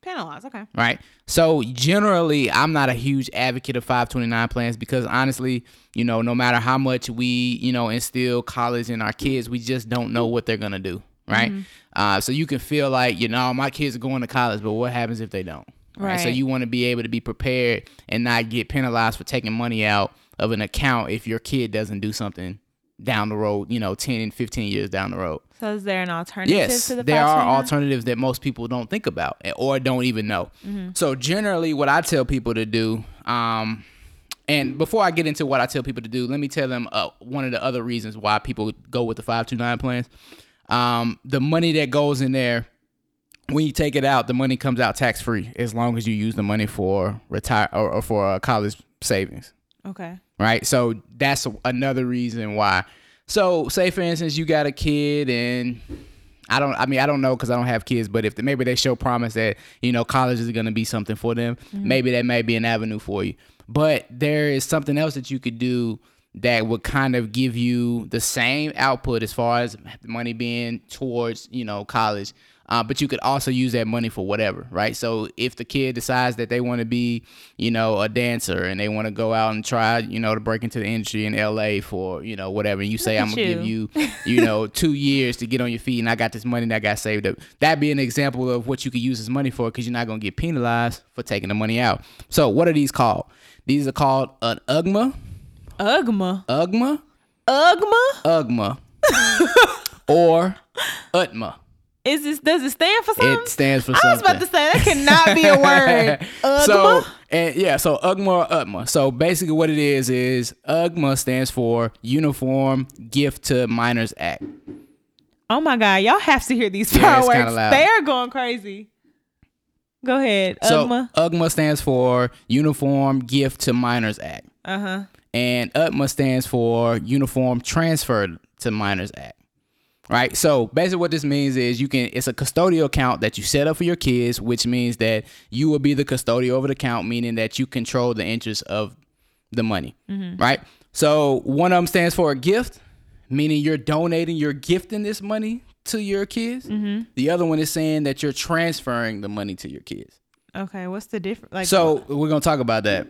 Penalized, okay. right? So generally, I'm not a huge advocate of 529 plans because honestly, you know, no matter how much we, you know, instill college in our kids, we just don't know what they're gonna do, right? Uh, so you can feel like, you know, my kids are going to college, but what happens if they don't? Right. So you want to be able to be prepared and not get penalized for taking money out of an account if your kid doesn't do something down the road, you know, 10, and 15 years down the road. So is there an alternative Yes, to the there are 529? alternatives that most people don't think about or don't even know. Mm-hmm. So generally, what I tell people to do, um, and before I get into what I tell people to do, let me tell them uh, one of the other reasons why people go with the five two nine plans. Um, the money that goes in there, when you take it out, the money comes out tax free as long as you use the money for retire or, or for uh, college savings Okay. right? So that's another reason why. So say for instance, you got a kid and I don't. I mean, I don't know because I don't have kids. But if maybe they show promise that you know college is going to be something for them, maybe that may be an avenue for you. But there is something else that you could do that would kind of give you the same output as far as money being towards you know college. Uh, but you could also use that money for whatever, right? So if the kid decides that they want to be, you know, a dancer and they want to go out and try, you know, to break into the industry in LA for, you know, whatever, and you say, I'm gonna give you. <laughs> you, know, two years to get on your feet, and I got this money that I got saved up. That'd be an example of what you could use this money for, because you're not gonna get penalized for taking the money out. So what are these called? These are called an UGMA, Ugma. UGMA, Ugma? UGMA, <laughs> or UTMA. Is this does it stand for something? It stands for something. I was about to say that cannot be a <laughs> word. Ugma? So and yeah, so UGMA or UTMA. So basically, what it is is UGMA stands for Uniform Gift to Minors Act. oh my god, y'all have to hear these Yeah, fireworks. loud. they are going crazy. Go ahead. So Ugma. UGMA stands for Uniform Gift to Minors Act, Uh huh. and UTMA stands for Uniform Transfer to Minors Act. Right. So basically, what this means is you can. It's a custodial account that you set up for your kids, which means that you will be the custodian over the account, meaning that you control the interest of the money. Right. So one of them stands for a gift, meaning you're donating, you're gifting this money to your kids. The other one is saying that you're transferring the money to your kids. Okay. What's the difference? Like So we're gonna talk about that.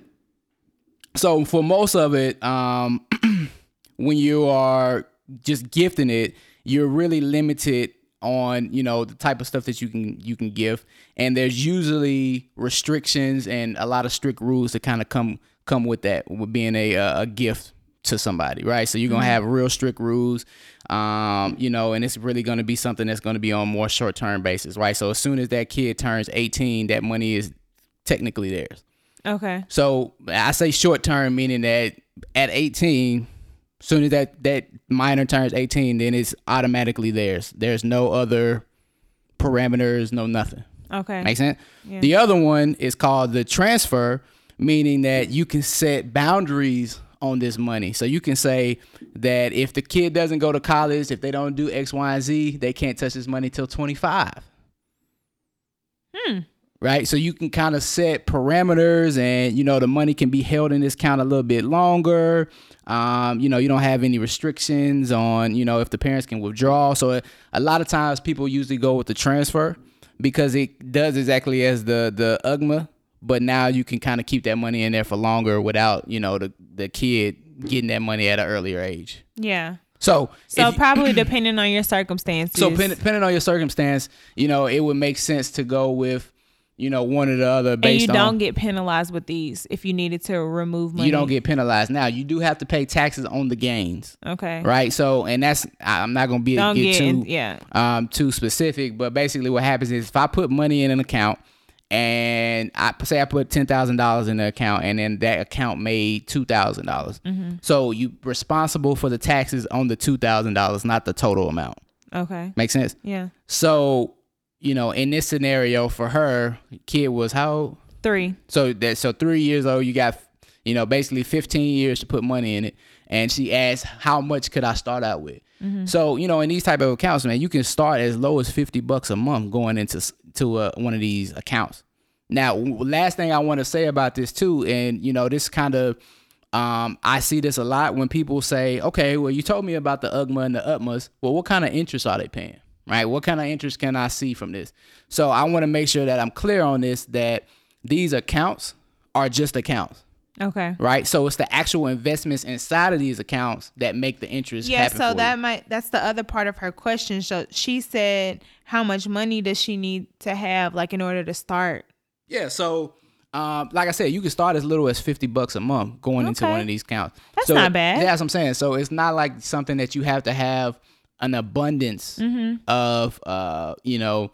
So for most of it, um, <clears throat> when you are just gifting it, you're really limited on you know the type of stuff that you can you can give, and there's usually restrictions and a lot of strict rules that kind of come come with that with being a a gift to somebody, right? So you're gonna have real strict rules, um, you know, and it's really gonna be something that's gonna be on more short term basis, right? So as soon as that kid turns 18, that money is technically theirs. Okay. So I say short term, meaning that at 18, soon as that that minor turns 18, then it's automatically theirs. There's no other parameters, no nothing. Okay. Make sense? Yeah. The other one is called the transfer, meaning that you can set boundaries on this money. So you can say that if the kid doesn't go to college, if they don't do X, Y, and Z, they can't touch this money till 25. Hmm. Right? So you can kind of set parameters and, you know, the money can be held in this account a little bit longer. Um, you know, you don't have any restrictions on, you know, if the parents can withdraw. So a, a lot of times people usually go with the transfer because it does exactly as the the UGMA, but now you can kind of keep that money in there for longer without, you know, the the kid getting that money at an earlier age. Yeah. So, So probably <clears throat> depending on your circumstances. so depending on your circumstance, you know, it would make sense to go with, you know, one or the other and you don't get penalized with these if you needed to remove money. you don't get penalized. Now you do have to pay taxes on the gains, okay. right? So, and that's I'm not gonna be Don't get, get too yeah. um too specific, but basically what happens is if I put money in an account and I say I put ten thousand dollars in the account and then that account made two thousand dollars, Mm-hmm. so you responsible for the taxes on the two thousand dollars, not the total amount. Okay. Make sense? Yeah. So, you know, in this scenario for her, kid was how old? Three. So that so three years old, you got you know basically 15 years to put money in it, and she asked how much could I start out with. So you know in these type of accounts, man, you can start as low as 50 bucks a month going into to uh, one of these accounts. Now, last thing I want to say about this too, and you know this kind of um, I see this a lot when people say, okay, well, you told me about the UGMA and the UTMAs. Well, what kind of interest are they paying? Right? What kind of interest can I see from this? So I want to make sure that I'm clear on this that these accounts are just accounts, Okay. right? So it's the actual investments inside of these accounts that make the interest Yeah, so that you. might that's the other part of her question. So she said how much money does she need to have like in order to start? Yeah, so um, like I said, you can start as little as fifty bucks a month going into one of these accounts. That's So, not bad. Yeah, that's what I'm saying. So it's not like something that you have to have an abundance Mm-hmm. of, uh, you know,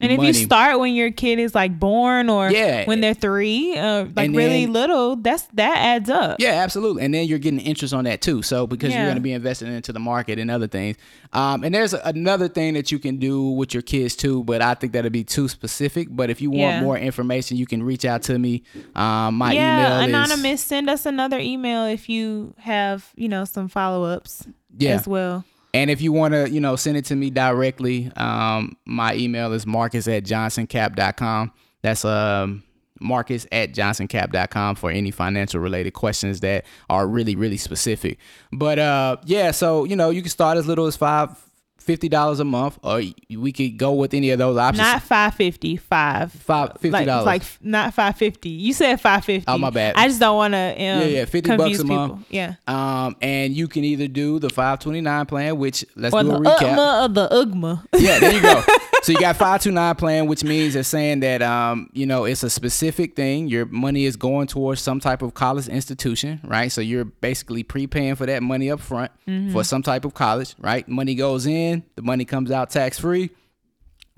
And if you start when your kid is like born or Yeah. when they're three, uh, like And really little, that's that adds up. Yeah, absolutely. And then you're getting interest on that too. So because you're going to be investing into the market and other things. Um, and there's another thing that you can do with your kids too, but I think that'd be too specific. But if you want Yeah. more information, you can reach out to me. Um, my yeah, email is. Send us another email if you have, you know, some follow ups yeah. as well. And if you want to, you know, send it to me directly, um, my email is marcus at johnsoncap.com. That's um, marcus at johnsoncap.com for any financial related questions that are really, really specific. But uh, yeah, so, you know, you can start as little as five, fifty dollars a month, or we could go with any of those options. Not five fifty, five. Five- $50. Like, like not five fifty. You said five fifty. Oh, my bad. I just don't want to. Um, Yeah, yeah, 50 bucks a people. month. Yeah. um, and you can either do the 529 plan, which let's Or do a recap. UGMA or the UGMA. yeah, there you go. <laughs> so you got five two nine plan, which means it's saying that um, you know, it's a specific thing. Your money is going towards some type of college institution, right? So you're basically prepaying for that money up front for some type of college, right? Money goes in, the money comes out tax free.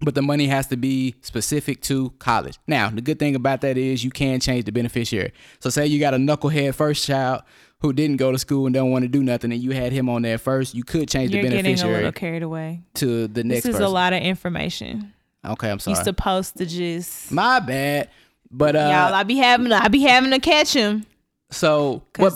But the money has to be specific to college. Now, the good thing about that is you can change the beneficiary. So, say you got a knucklehead first child who didn't go to school and don't want to do nothing, and you had him on there first, you could change You're the getting a little carried away. to the next This is person. a lot of information. Okay, I'm sorry. You supposed to just My bad. But uh y'all. I be having. I be having to catch him. so what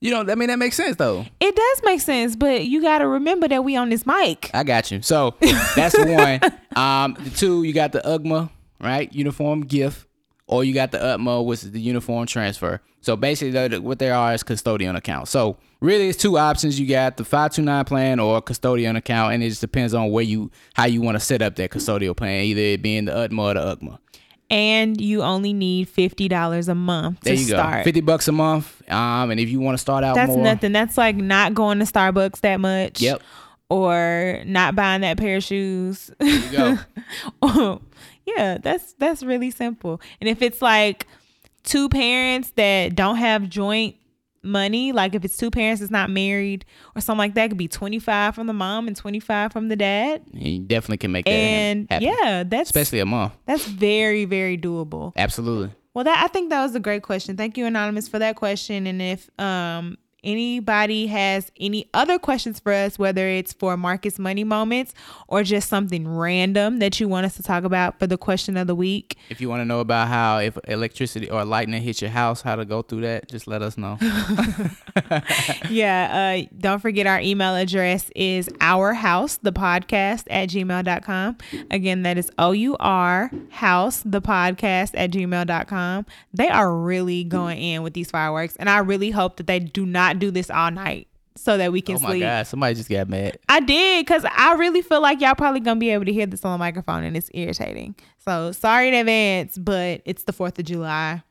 you know, I mean that makes sense though. it does make sense, but you got to remember that we on this mic. I got you. So that's the <laughs> one. Um the two, you got the UGMA, right? Uniform gift, or you got the UTMA, which is the uniform transfer. So basically what they are is custodian accounts. So really it's two options. You got the 529 plan or a custodian account, and it just depends on where you how you want to set up that custodial plan, either it being the UTMA or the UGMA. And you only need fifty dollars a month to There you start. go. Fifty bucks a month. Um, and if you want to start out That's more, nothing. That's like not going to Starbucks that much. Yep. Or not buying that pair of shoes. There you go. <laughs> yeah, that's that's really simple. And if it's like two parents that don't have joint money, like if it's two parents that's not married or something like that, it could be 25 from the mom and 25 from the dad. you definitely can make that And happen. yeah, that's especially a mom. that's very very doable. Absolutely. Well, that I think that was a great question. Thank you, anonymous, for that question. And if um anybody has any other questions for us, whether it's for Marcus Money Moments or just something random that you want us to talk about for the question of the week. If you want to know about how if electricity or lightning hits your house, how to go through that, just let us know. <laughs> <laughs> yeah. Uh, don't forget our email address is our house, the podcast at gmail.com. Again, that is O U R house, the podcast at gmail.com. They are really going in with these fireworks. And I really hope that they do not do this all night so that we can oh my sleep. god, somebody just got mad. I did because I really feel like y'all probably gonna be able to hear this on the microphone and it's irritating. So sorry in advance, but it's the 4th of July.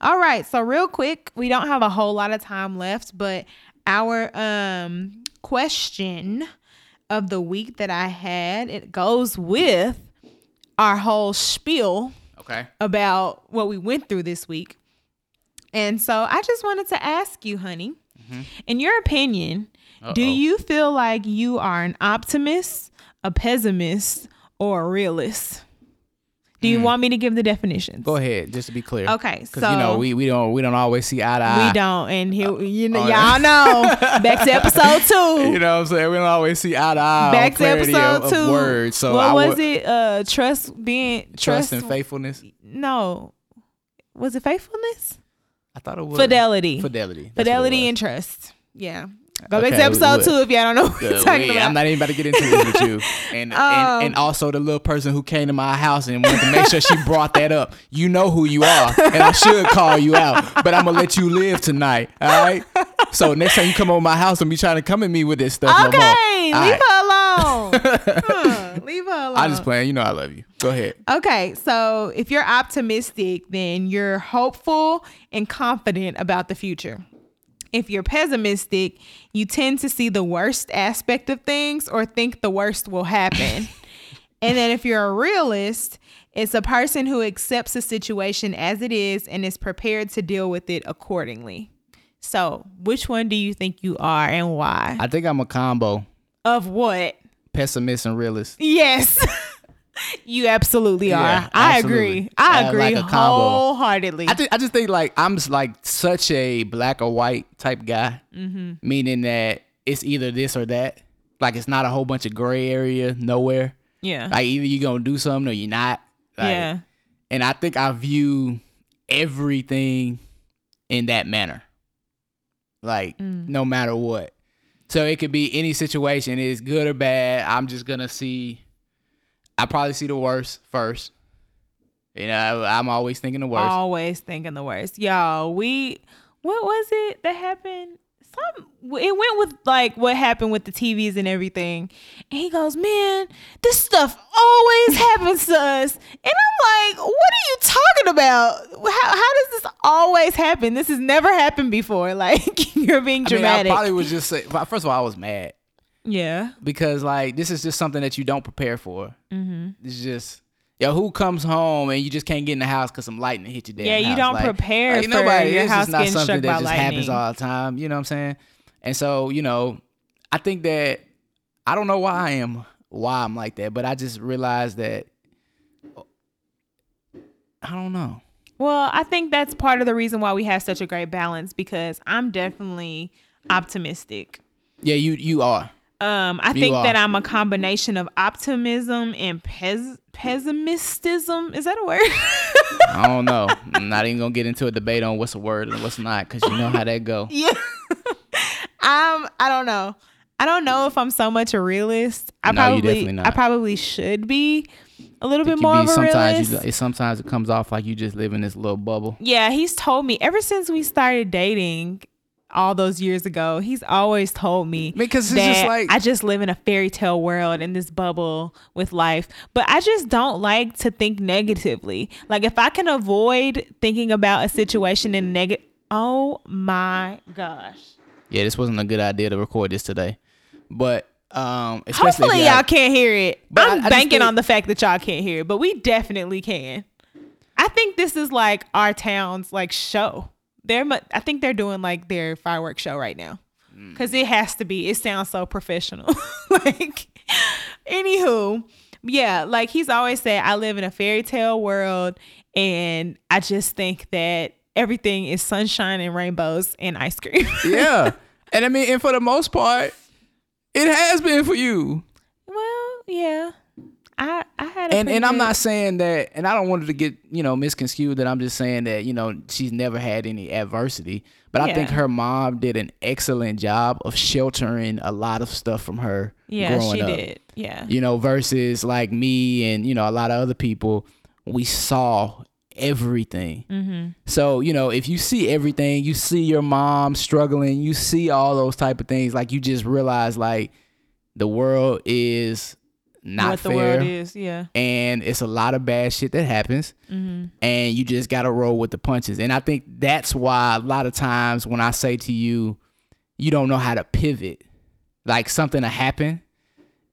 All right, so real quick, we don't have a whole lot of time left, but our um question of the week that I had, it goes with our whole spiel Okay. about what we went through this week. And so I just wanted to ask you, honey, Mm-hmm. in your opinion, do Uh-oh. you feel like you are an optimist, a pessimist, or a realist? Do you hmm. want me to give the definitions? Go ahead, just to be clear. Okay, Because you know we, we don't we don't always see eye to eye. We don't, and here uh, you know, oh, y'all know. <laughs> Back to episode two. You know what I'm saying? We don't always see eye to eye. Back to episode of, two. Of words. So what I was would- it? Uh, trust being Trust and faithfulness. No, was it faithfulness? I thought it was Fidelity. Fidelity. That's Fidelity was. and trust. Yeah. Go back Okay, to episode two if y'all don't know what we're talking wait, about. I'm not even about to get into this with you. <laughs> And, Um, and and also the little person who came to my house and wanted to make sure she brought that up. You know who you are, and I should call you out, but I'm gonna let you live tonight. All right. So next time you come over my house and be trying to come at me with this stuff no more. okay, All leave right. her alone. Huh, <laughs> leave her alone. I just playing. You know I love you. Go ahead. Okay, so if you're optimistic, then you're hopeful and confident about the future. If you're pessimistic, you tend to see the worst aspect of things or think the worst will happen. <laughs> and then if you're a realist, it's a person who accepts a situation as it is and is prepared to deal with it accordingly. So, which one do you think you are and why? I think I'm a combo, Of what? pessimist and realist. Yes. <laughs> you absolutely are. Yeah, I absolutely. agree. I agree like wholeheartedly. I think I just think like I'm just like such a black or white type guy, Mm-hmm. meaning that it's either this or that. Like it's not a whole bunch of gray area nowhere. yeah. Like either you're gonna do something or you're not. Like, yeah. And I think I view everything in that manner. Like Mm. no matter what. So it could be any situation, it's good or bad. I'm just gonna see. I probably see the worst first. You know, I'm always thinking the worst. Always thinking the worst. Y'all, we what was it that happened? Some it went with like what happened with the TVs and everything. And he goes, Man, this stuff always <laughs> happens to us. And I'm like, what are you talking about? How, how does this always happen? This has never happened before. <laughs> Like <laughs> you're being I mean, dramatic. I probably was just say, first of all, I was mad yeah. because like this is just something that you don't prepare for. Mm-hmm. It's just yo, who comes home and you just can't get in the house because some lightning hit your damn Yeah, you don't Like- prepare like, for nobody. your It's house just not getting something struck that by just happens all the time. You know what I'm saying? And so you know, I think that I don't know why I am why I'm like that, but I just realized that I don't know. Well, I think that's part of the reason why we have such a great balance because I'm definitely optimistic. Yeah, you you are. Um, I You think are. that I'm a combination of optimism and pes- pessimistism. Is that a word? I don't know. <laughs> I'm not even gonna get into a debate on what's a word and what's not because you know how that go. <laughs> yeah. I'm. I don't know. I don't know if I'm so much a realist. I No, probably. definitely not. I probably should be a little bit more be of a sometimes realist. you it sometimes it comes off like you just live in this little bubble. Yeah, he's told me ever since we started dating all those years ago. He's always told me Because it's that just like I just live in a fairy tale world in this bubble with life. But I just don't like to think negatively. Like if I can avoid thinking about a situation in negative. Oh my gosh. yeah, this wasn't a good idea to record this today, but um, especially Hopefully you y'all have- can't hear it. But I- I'm I just banking think- on the fact that y'all can't hear it, but we definitely can. I think this is like our town's like show. They're mu- I think they're doing like their fireworks show right now. Mm. Cause it has to be. It sounds so professional. <laughs> like anywho. yeah, like he's always said, I live in a fairy tale world, and I just think that everything is sunshine and rainbows and ice cream. <laughs> yeah. And I mean, and for the most part, it has been for you. well, yeah. I I had a And and I'm not saying that, and I don't want it to get you know misconstrued that I'm just saying that you know she's never had any adversity, but I think her mom did an excellent job of sheltering a lot of stuff from her. Yeah, growing she up. did. Yeah. You know, versus like me and you know a lot of other people, we saw everything. Mm-hmm. So you know, if you see everything, you see your mom struggling, you see all those type of things, like you just realize like the world is not what the fair. world is, yeah. and it's a lot of bad shit that happens. Mm-hmm. and you just got to roll with the punches. And i think that's why a lot of times when i say to you you don't know how to pivot. Like something to happen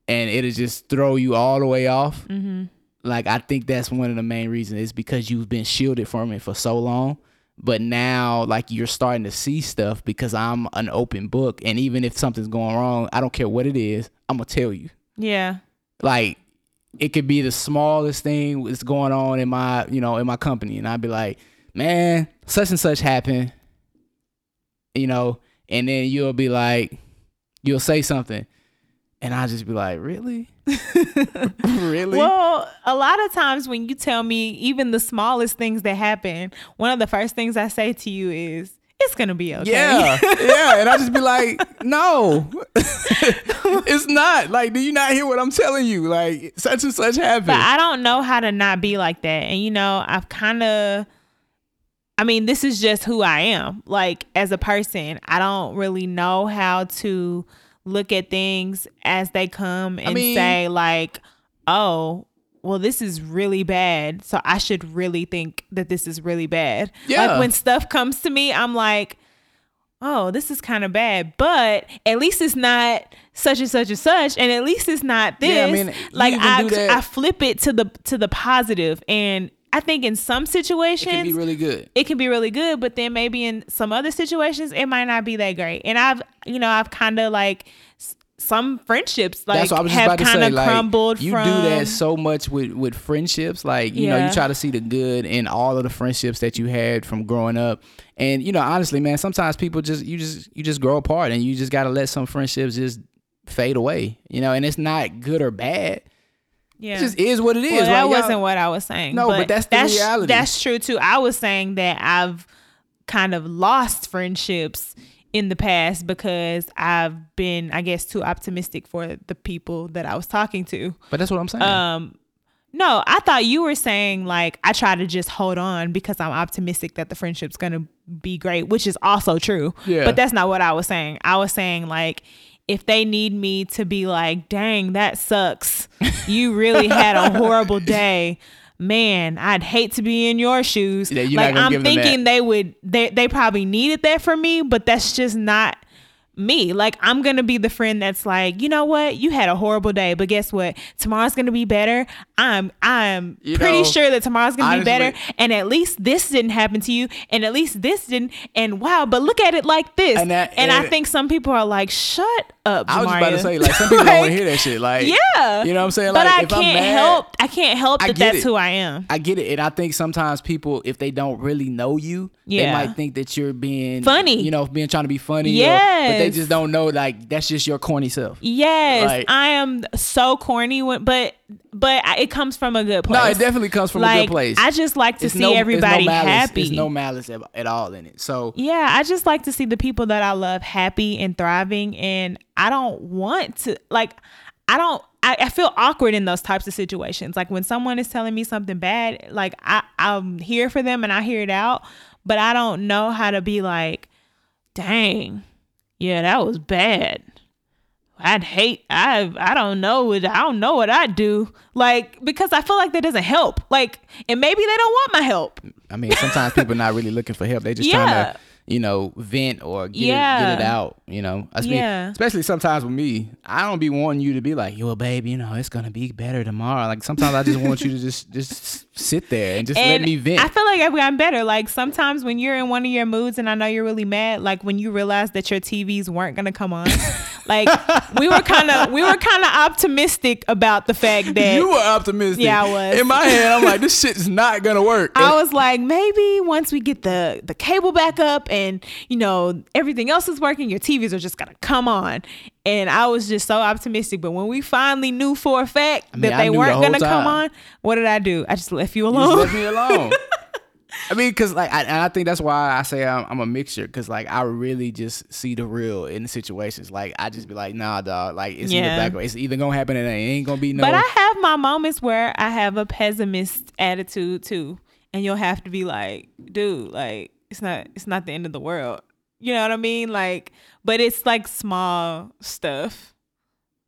and it'll just throw you all the way off. Mm-hmm. like i think that's one of the main reasons. Is because you've been shielded from it for so long. But now like you're starting to see stuff because i'm an open book. And even if something's going wrong i don't care what it is i'm gonna tell you. Yeah. Like it could be the smallest thing that's going on in my you know in my company. And i'd be like man such and such happened you know? And then you'll be like you'll say something. And i'll just be like really? <laughs> Really? Well, a lot of times when you tell me even the smallest things that happen, one of the first things I say to you is, "It's gonna be okay." yeah yeah and i'll just be like <laughs> no <laughs> it's not like do you not hear what i'm telling you like such and such happened but I don't know how to not be like that. And you know, I've kind of I mean, this is just who I am. Like as a person, I don't really know how to look at things as they come and mean- say like, "Oh, well this is really bad. So I should really think that this is really bad." Yeah. Like when stuff comes to me, I'm like, "Oh, this is kind of bad." But at least it's not such and such and such and at least it's not this. Yeah, I mean, like I I flip it to the to the positive and I think in some situations it can be really good it can be really good, but then maybe in some other situations it might not be that great. And I've, you know, I've kind of like some friendships like That's what I was have kind of Like crumbled you from. do that so much with with friendships. Like you know, you try to see the good in all of the friendships that you had from growing up. And you know, honestly, man, sometimes people just you just you just grow apart, and you just got to let some friendships just fade away. You know, and it's not good or bad. yeah. It just is what it is. well, that Y'all- wasn't what I was saying. No, but that's the reality. That's true too. I was saying that I've kind of lost friendships in the past because I've been, I guess, too optimistic for the people that I was talking to. But that's what I'm saying. Um, no, I thought you were saying like I try to just hold on because I'm optimistic that the friendship's gonna be great, which is also true. Yeah. But that's not what I was saying. I was saying like if they need me to be like, dang, that sucks. You really had a horrible <laughs> day. Man, I'd hate to be in your shoes. Yeah, like I'm give them that. thinking they would they they probably needed that for me, but that's just not me. Like I'm gonna be the friend that's like, you know what, you had a horrible day, but guess what? Tomorrow's gonna be better. I'm I'm You pretty know, sure that tomorrow's gonna be better. And at least this didn't happen to you, and at least this didn't. And wow, but look at it like this. And And, that- I think some people are like, shut up. I was about to say, like some people <laughs> don't want to hear that shit. Like, Yeah, you know what I'm saying? But Like, I if I'm can't mad- help. I can't help that that's it. who I am. I get it, and I think sometimes people, if they don't really know you, they might think that you're being Funny. You know, being trying to be funny. but they just don't know like that's just your corny self. Yes, Like- I am so corny, when, but but it comes from a good place. No, it definitely comes from a good place. I just like to It's see no- it's no everybody happy. There's no malice at, at all in it. So yeah, I just like to see the people that I love happy and thriving, and I don't want to like. I don't. I, I feel awkward in those types of situations. Like when someone is telling me something bad, like I I'm here for them and I hear it out, but I don't know how to be like, dang, yeah, that was bad. I'd hate I I don't know what I don't know what I'd do. Like because I feel like that doesn't help. Like and maybe they don't want my help. I mean, sometimes people not really looking for help. They just trying to, you know, vent or get, it, get it out. You know, I Yeah. especially sometimes with me, I don't be wanting you to be like, "Yo, babe, you know, it's gonna be better tomorrow." Like sometimes I just want you to just <laughs> just sit there and just let me vent. I feel like I've gotten better. Like sometimes when you're in one of your moods and I know you're really mad, like when you realize that your TVs weren't gonna come on, <laughs> Like we were kind of we were kind of optimistic about the fact that you were optimistic. Yeah, I was. In my head, I'm like, this shit is not gonna work. I was like, maybe once we get the the cable back up and you know everything else is working, your TVs are just gonna come on. And I was just so optimistic. But when we finally knew for a fact mean, that they weren't whole gonna come on, what did I do? I just left you You alone. just left me alone. <laughs> I mean, cause like, I, and I think that's why I say I'm, I'm a mixture, cause like I really just see the real in the situations. Like I just be like, nah, dog. Like it's Yeah. either back, it's either gonna happen and it ain't gonna be no. But I have my moments where I have a pessimist attitude too. And you'll have to be like, dude, like it's not it's not the end of the world. You know what I mean? Like, but it's like small stuff.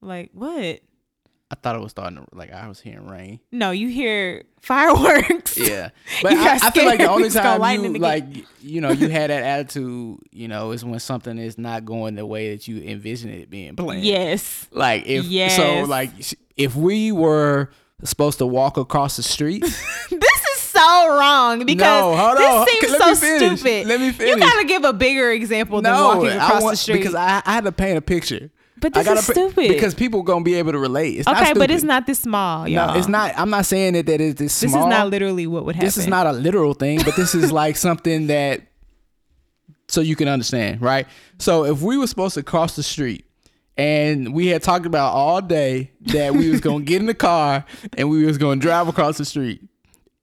Like what? I thought it was starting to like I was hearing rain. No, you hear fireworks. <laughs> Yeah, <laughs> but I, I feel like the only time you like you know you had <laughs> that attitude, you know, is when something is not going the way that you envision it being planned. Yes. Like if yes. so, like if we were supposed to walk across the street. So wrong because No, this seems so finish. stupid. Let me You gotta give a bigger example than walking I across want- the street. because I, I had to paint a picture. But this is stupid. because people gonna be able to relate. It's not okay, but it's not this small, y'all. No, it's not. I'm not saying that that is this small. This is not literally what would happen. This is not a literal thing, but this is <laughs> like something that so you can understand, right? So if we were supposed to cross the street and we had talked about all day that we was gonna get in the car and we was gonna drive across the street.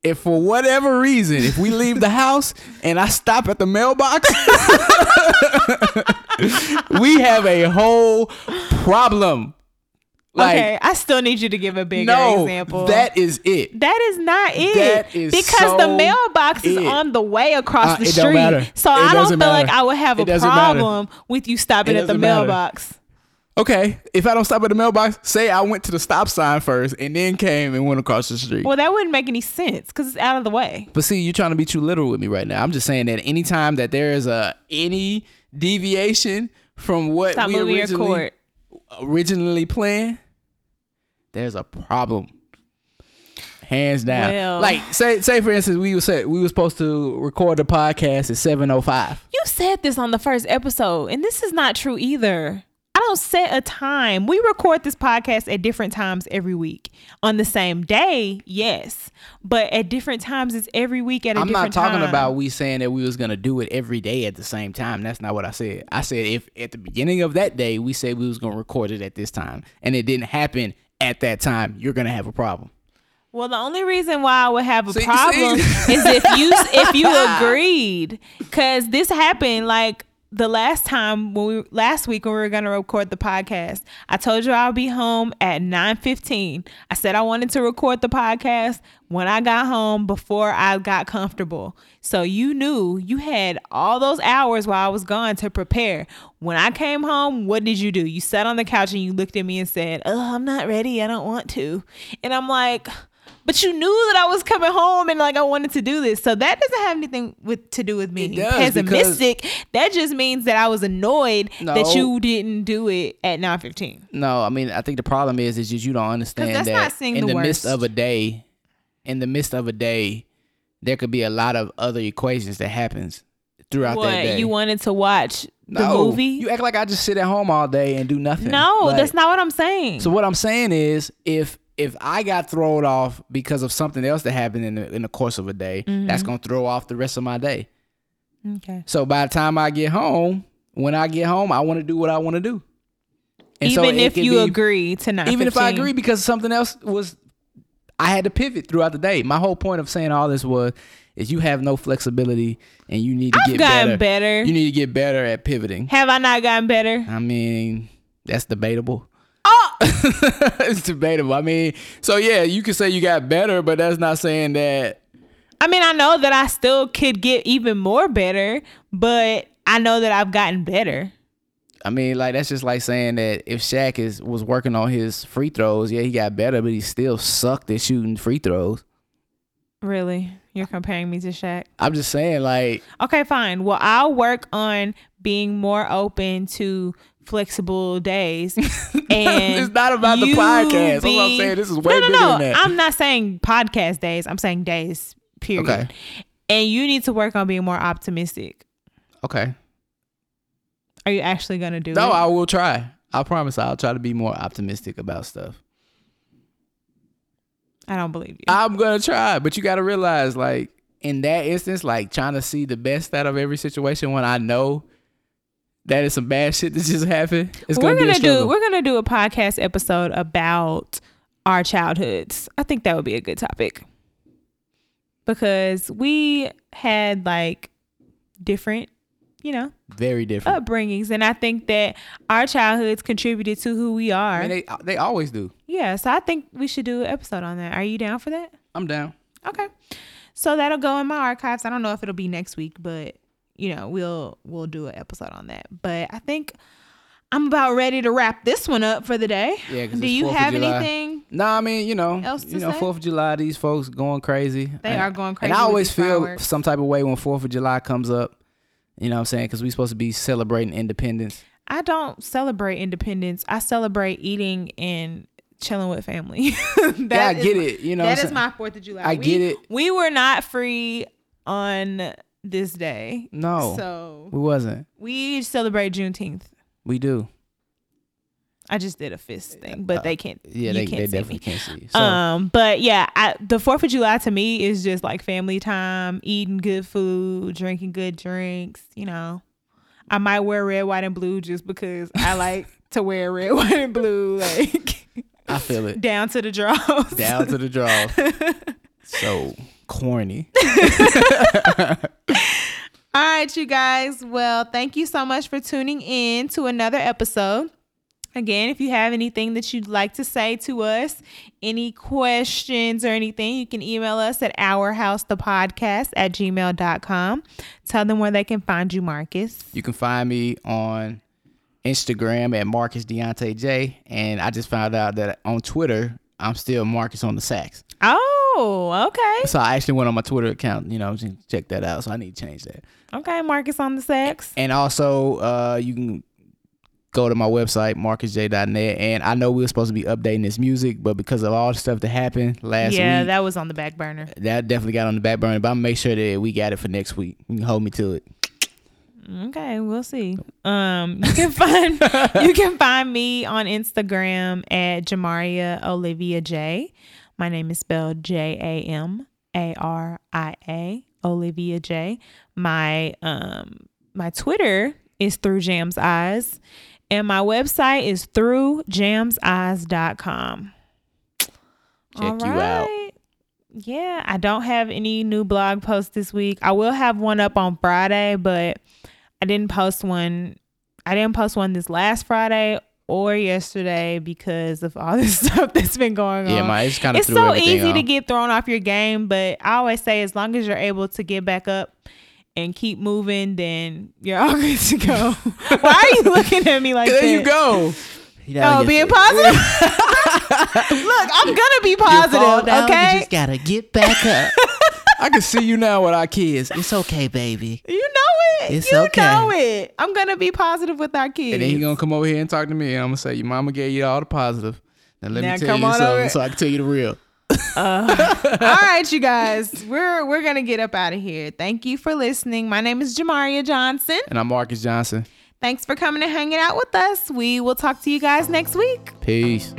If for whatever reason, if we leave the house and I stop at the mailbox, <laughs> we have a whole problem. Like okay, I still need you to give a bigger no, example. that is it. that is not it. That is because the mailbox is it. on the way across Uh, the street. matter. So It I don't feel like. I would have It a doesn't matter. problem with you stopping at the matter. Mailbox. Okay, if I don't stop at the mailbox, say I went to the stop sign first and then came and went across the street. Well, that wouldn't make any sense because it's out of the way. but see, you're trying to be too literal with me right now. I'm just saying that anytime that there is a any deviation from what Stop we originally, cord. originally planned, there's a problem. Hands down. Well- like say say for instance, we was say we were supposed to record the podcast at 7:05. You said this on the first episode, and this is not true either. Don't set a time. We record this podcast at different times every week. On the same day, yes, but at different times, it's every week at a I'm not talking time. about we saying that we was gonna do it every day at the same time. That's not what I said. I said if at the beginning of that day we said we was gonna record it at this time and it didn't happen at that time, you're gonna have a problem. Well, the only reason why I would have a See- problem see? is if you if you <laughs> agreed, because this happened like the last time when we last week when we were gonna record the podcast. I told you I'll be home at nine fifteen. I said I wanted to record the podcast when I got home before I got comfortable. So you knew you had all those hours while I was gone to prepare. When I came home, what did you do? You sat on the couch and you looked at me and said, "Oh, I'm not ready. I don't want to." And I'm like. But you knew that I was coming home and like I wanted to do this. So that doesn't have anything with to do with me pessimistic. That just means that I was annoyed No. that you didn't do it at 9:15. No, I mean I think the problem is is just you don't understand that's that not in the the, midst of a day, in the midst of a day, there could be a lot of other equations that happens throughout What that day. you wanted to watch the no, movie? You act like I just sit at home all day and do nothing. no, Like- that's not what I'm saying. So what I'm saying is, if if I got thrown off because of something else that happened in the in the course of a day, Mm-hmm. that's gonna throw off the rest of my day. okay. So by the time I get home, when I get home, I want to do what I want to do. And Even it if you be- agree to 9:15. even if I agree, because something else was, I had to pivot throughout the day. My whole point of saying all this was, is you have no flexibility and you need to I've get better. better. You need to get better at pivoting. Have I not gotten better? I mean, that's debatable. <laughs> It's debatable. I mean, so yeah, you could say you got better, but that's not saying that. I mean, I know that I still could get even more better, but I know that I've gotten better. I mean, like that's just like saying that if Shaq is was working on his free throws, yeah, he got better, but he still sucked at shooting free throws. Really? You're comparing me to Shaq? I'm just saying, like, Okay, fine. Well, I'll work on being more open to flexible days. <laughs> And it's not about the podcast. That's what I'm saying. This is way no, no, bigger no. than that. I'm not saying podcast days. I'm saying days. Period. Okay. And you need to work on being more optimistic. okay. Are you actually gonna do No, it? No, I will try. I promise I'll try to be more optimistic about stuff. I don't believe you. I'm gonna try, but you gotta realize, like, in that instance, like trying to see the best out of every situation when I know that is some bad shit that just happened. It's we're gonna, be gonna a do we're gonna do a podcast episode about our childhoods. I think that would be a good topic because we had like different, you know, Very different. upbringings, and I think that our childhoods contributed to who we are. I mean, they they always do. yeah, so I think we should do an episode on that. Are you down for that? I'm down. Okay. So that'll go in my archives. I don't know if it'll be next week, but you know, we'll we'll do an episode on that. But I think I'm about ready to wrap this one up for the day. Yeah, Do you have anything? Nah, I mean, you know, Else you know. Fourth of July, these folks going crazy. They And- are going crazy And I always feel fireworks. some type of way when Fourth of July comes up. You know what I'm saying? Because we're supposed to be celebrating independence. I don't celebrate independence. I celebrate eating and chilling with family. <laughs> That yeah, I get my- it. You know, that is my Fourth of July. I We- get it. We were not free on this day. No, So we wasn't. we celebrate Juneteenth. We do. I just did a fist thing, but they can't. Yeah, you they, can't they see me. definitely can't see. So, um, but yeah, I, the Fourth of July to me is just like family time, eating good food, drinking good drinks. You know, I might wear red, white, and blue just because I <laughs> like to wear red, white, and blue, <laughs> like I feel it. down to the draws. Down to the draw. <laughs> so corny. <laughs> <laughs> All right, you guys. Well, thank you so much for tuning in to another episode. Again, if you have anything that you'd like to say to us, any questions or anything, you can email us at ourhousethepodcast at gmail.com. Tell them where they can find you, Marcus. You can find me on Instagram at Marcus Dionte J. And I just found out that on Twitter, I'm still Marcus on the sax. Oh, okay. So I actually went on my Twitter account, you know, check that out. So I need to change that. Okay, Marcus on the sex. And also, uh, you can go to my website, marcusj.net. And I know we were supposed to be updating this music, but because of all the stuff that happened last Yeah, week, yeah that was on the back burner. that definitely got on the back burner. But I'm gonna make sure that we got it for next week. You can hold me to it. Okay, we'll see. Um, you can find you can find me on Instagram at Jamaria Olivia J. My name is spelled J A M A R I A Olivia J. My um my Twitter is through Jams Eyes, and my website is through jamseyes.com. Check you out. Yeah, I don't have any new blog posts this week. I will have one up on Friday, but I didn't post one. I didn't post one this last Friday or yesterday because of all <laughs> this stuff that's been going on. Yeah, my it's kind of it's threw so easy off. to get thrown off your game, but I always say as long as you're able to get back up and keep moving, then you're all <laughs> good to go. <laughs> Why are you looking at me like that? there that? you go. Oh, being positive. Look, I'm gonna be positive. okay, just gotta get back up. I can see you now with our kids. it's okay, baby. you know it. It's you okay. know it. I'm gonna be positive with our kids. And then he gonna come over here and talk to me, and I'm gonna say, "Your mama gave you all the positive." Now let Now me tell come you on over. something, so I can tell you the real. <laughs> Uh, all right, you guys, we're we're gonna get up out of here. Thank you for listening. My name is Jamaria Johnson. And I'm Marcus Johnson. Thanks for coming and hanging out with us. We will talk to you guys next week. Peace.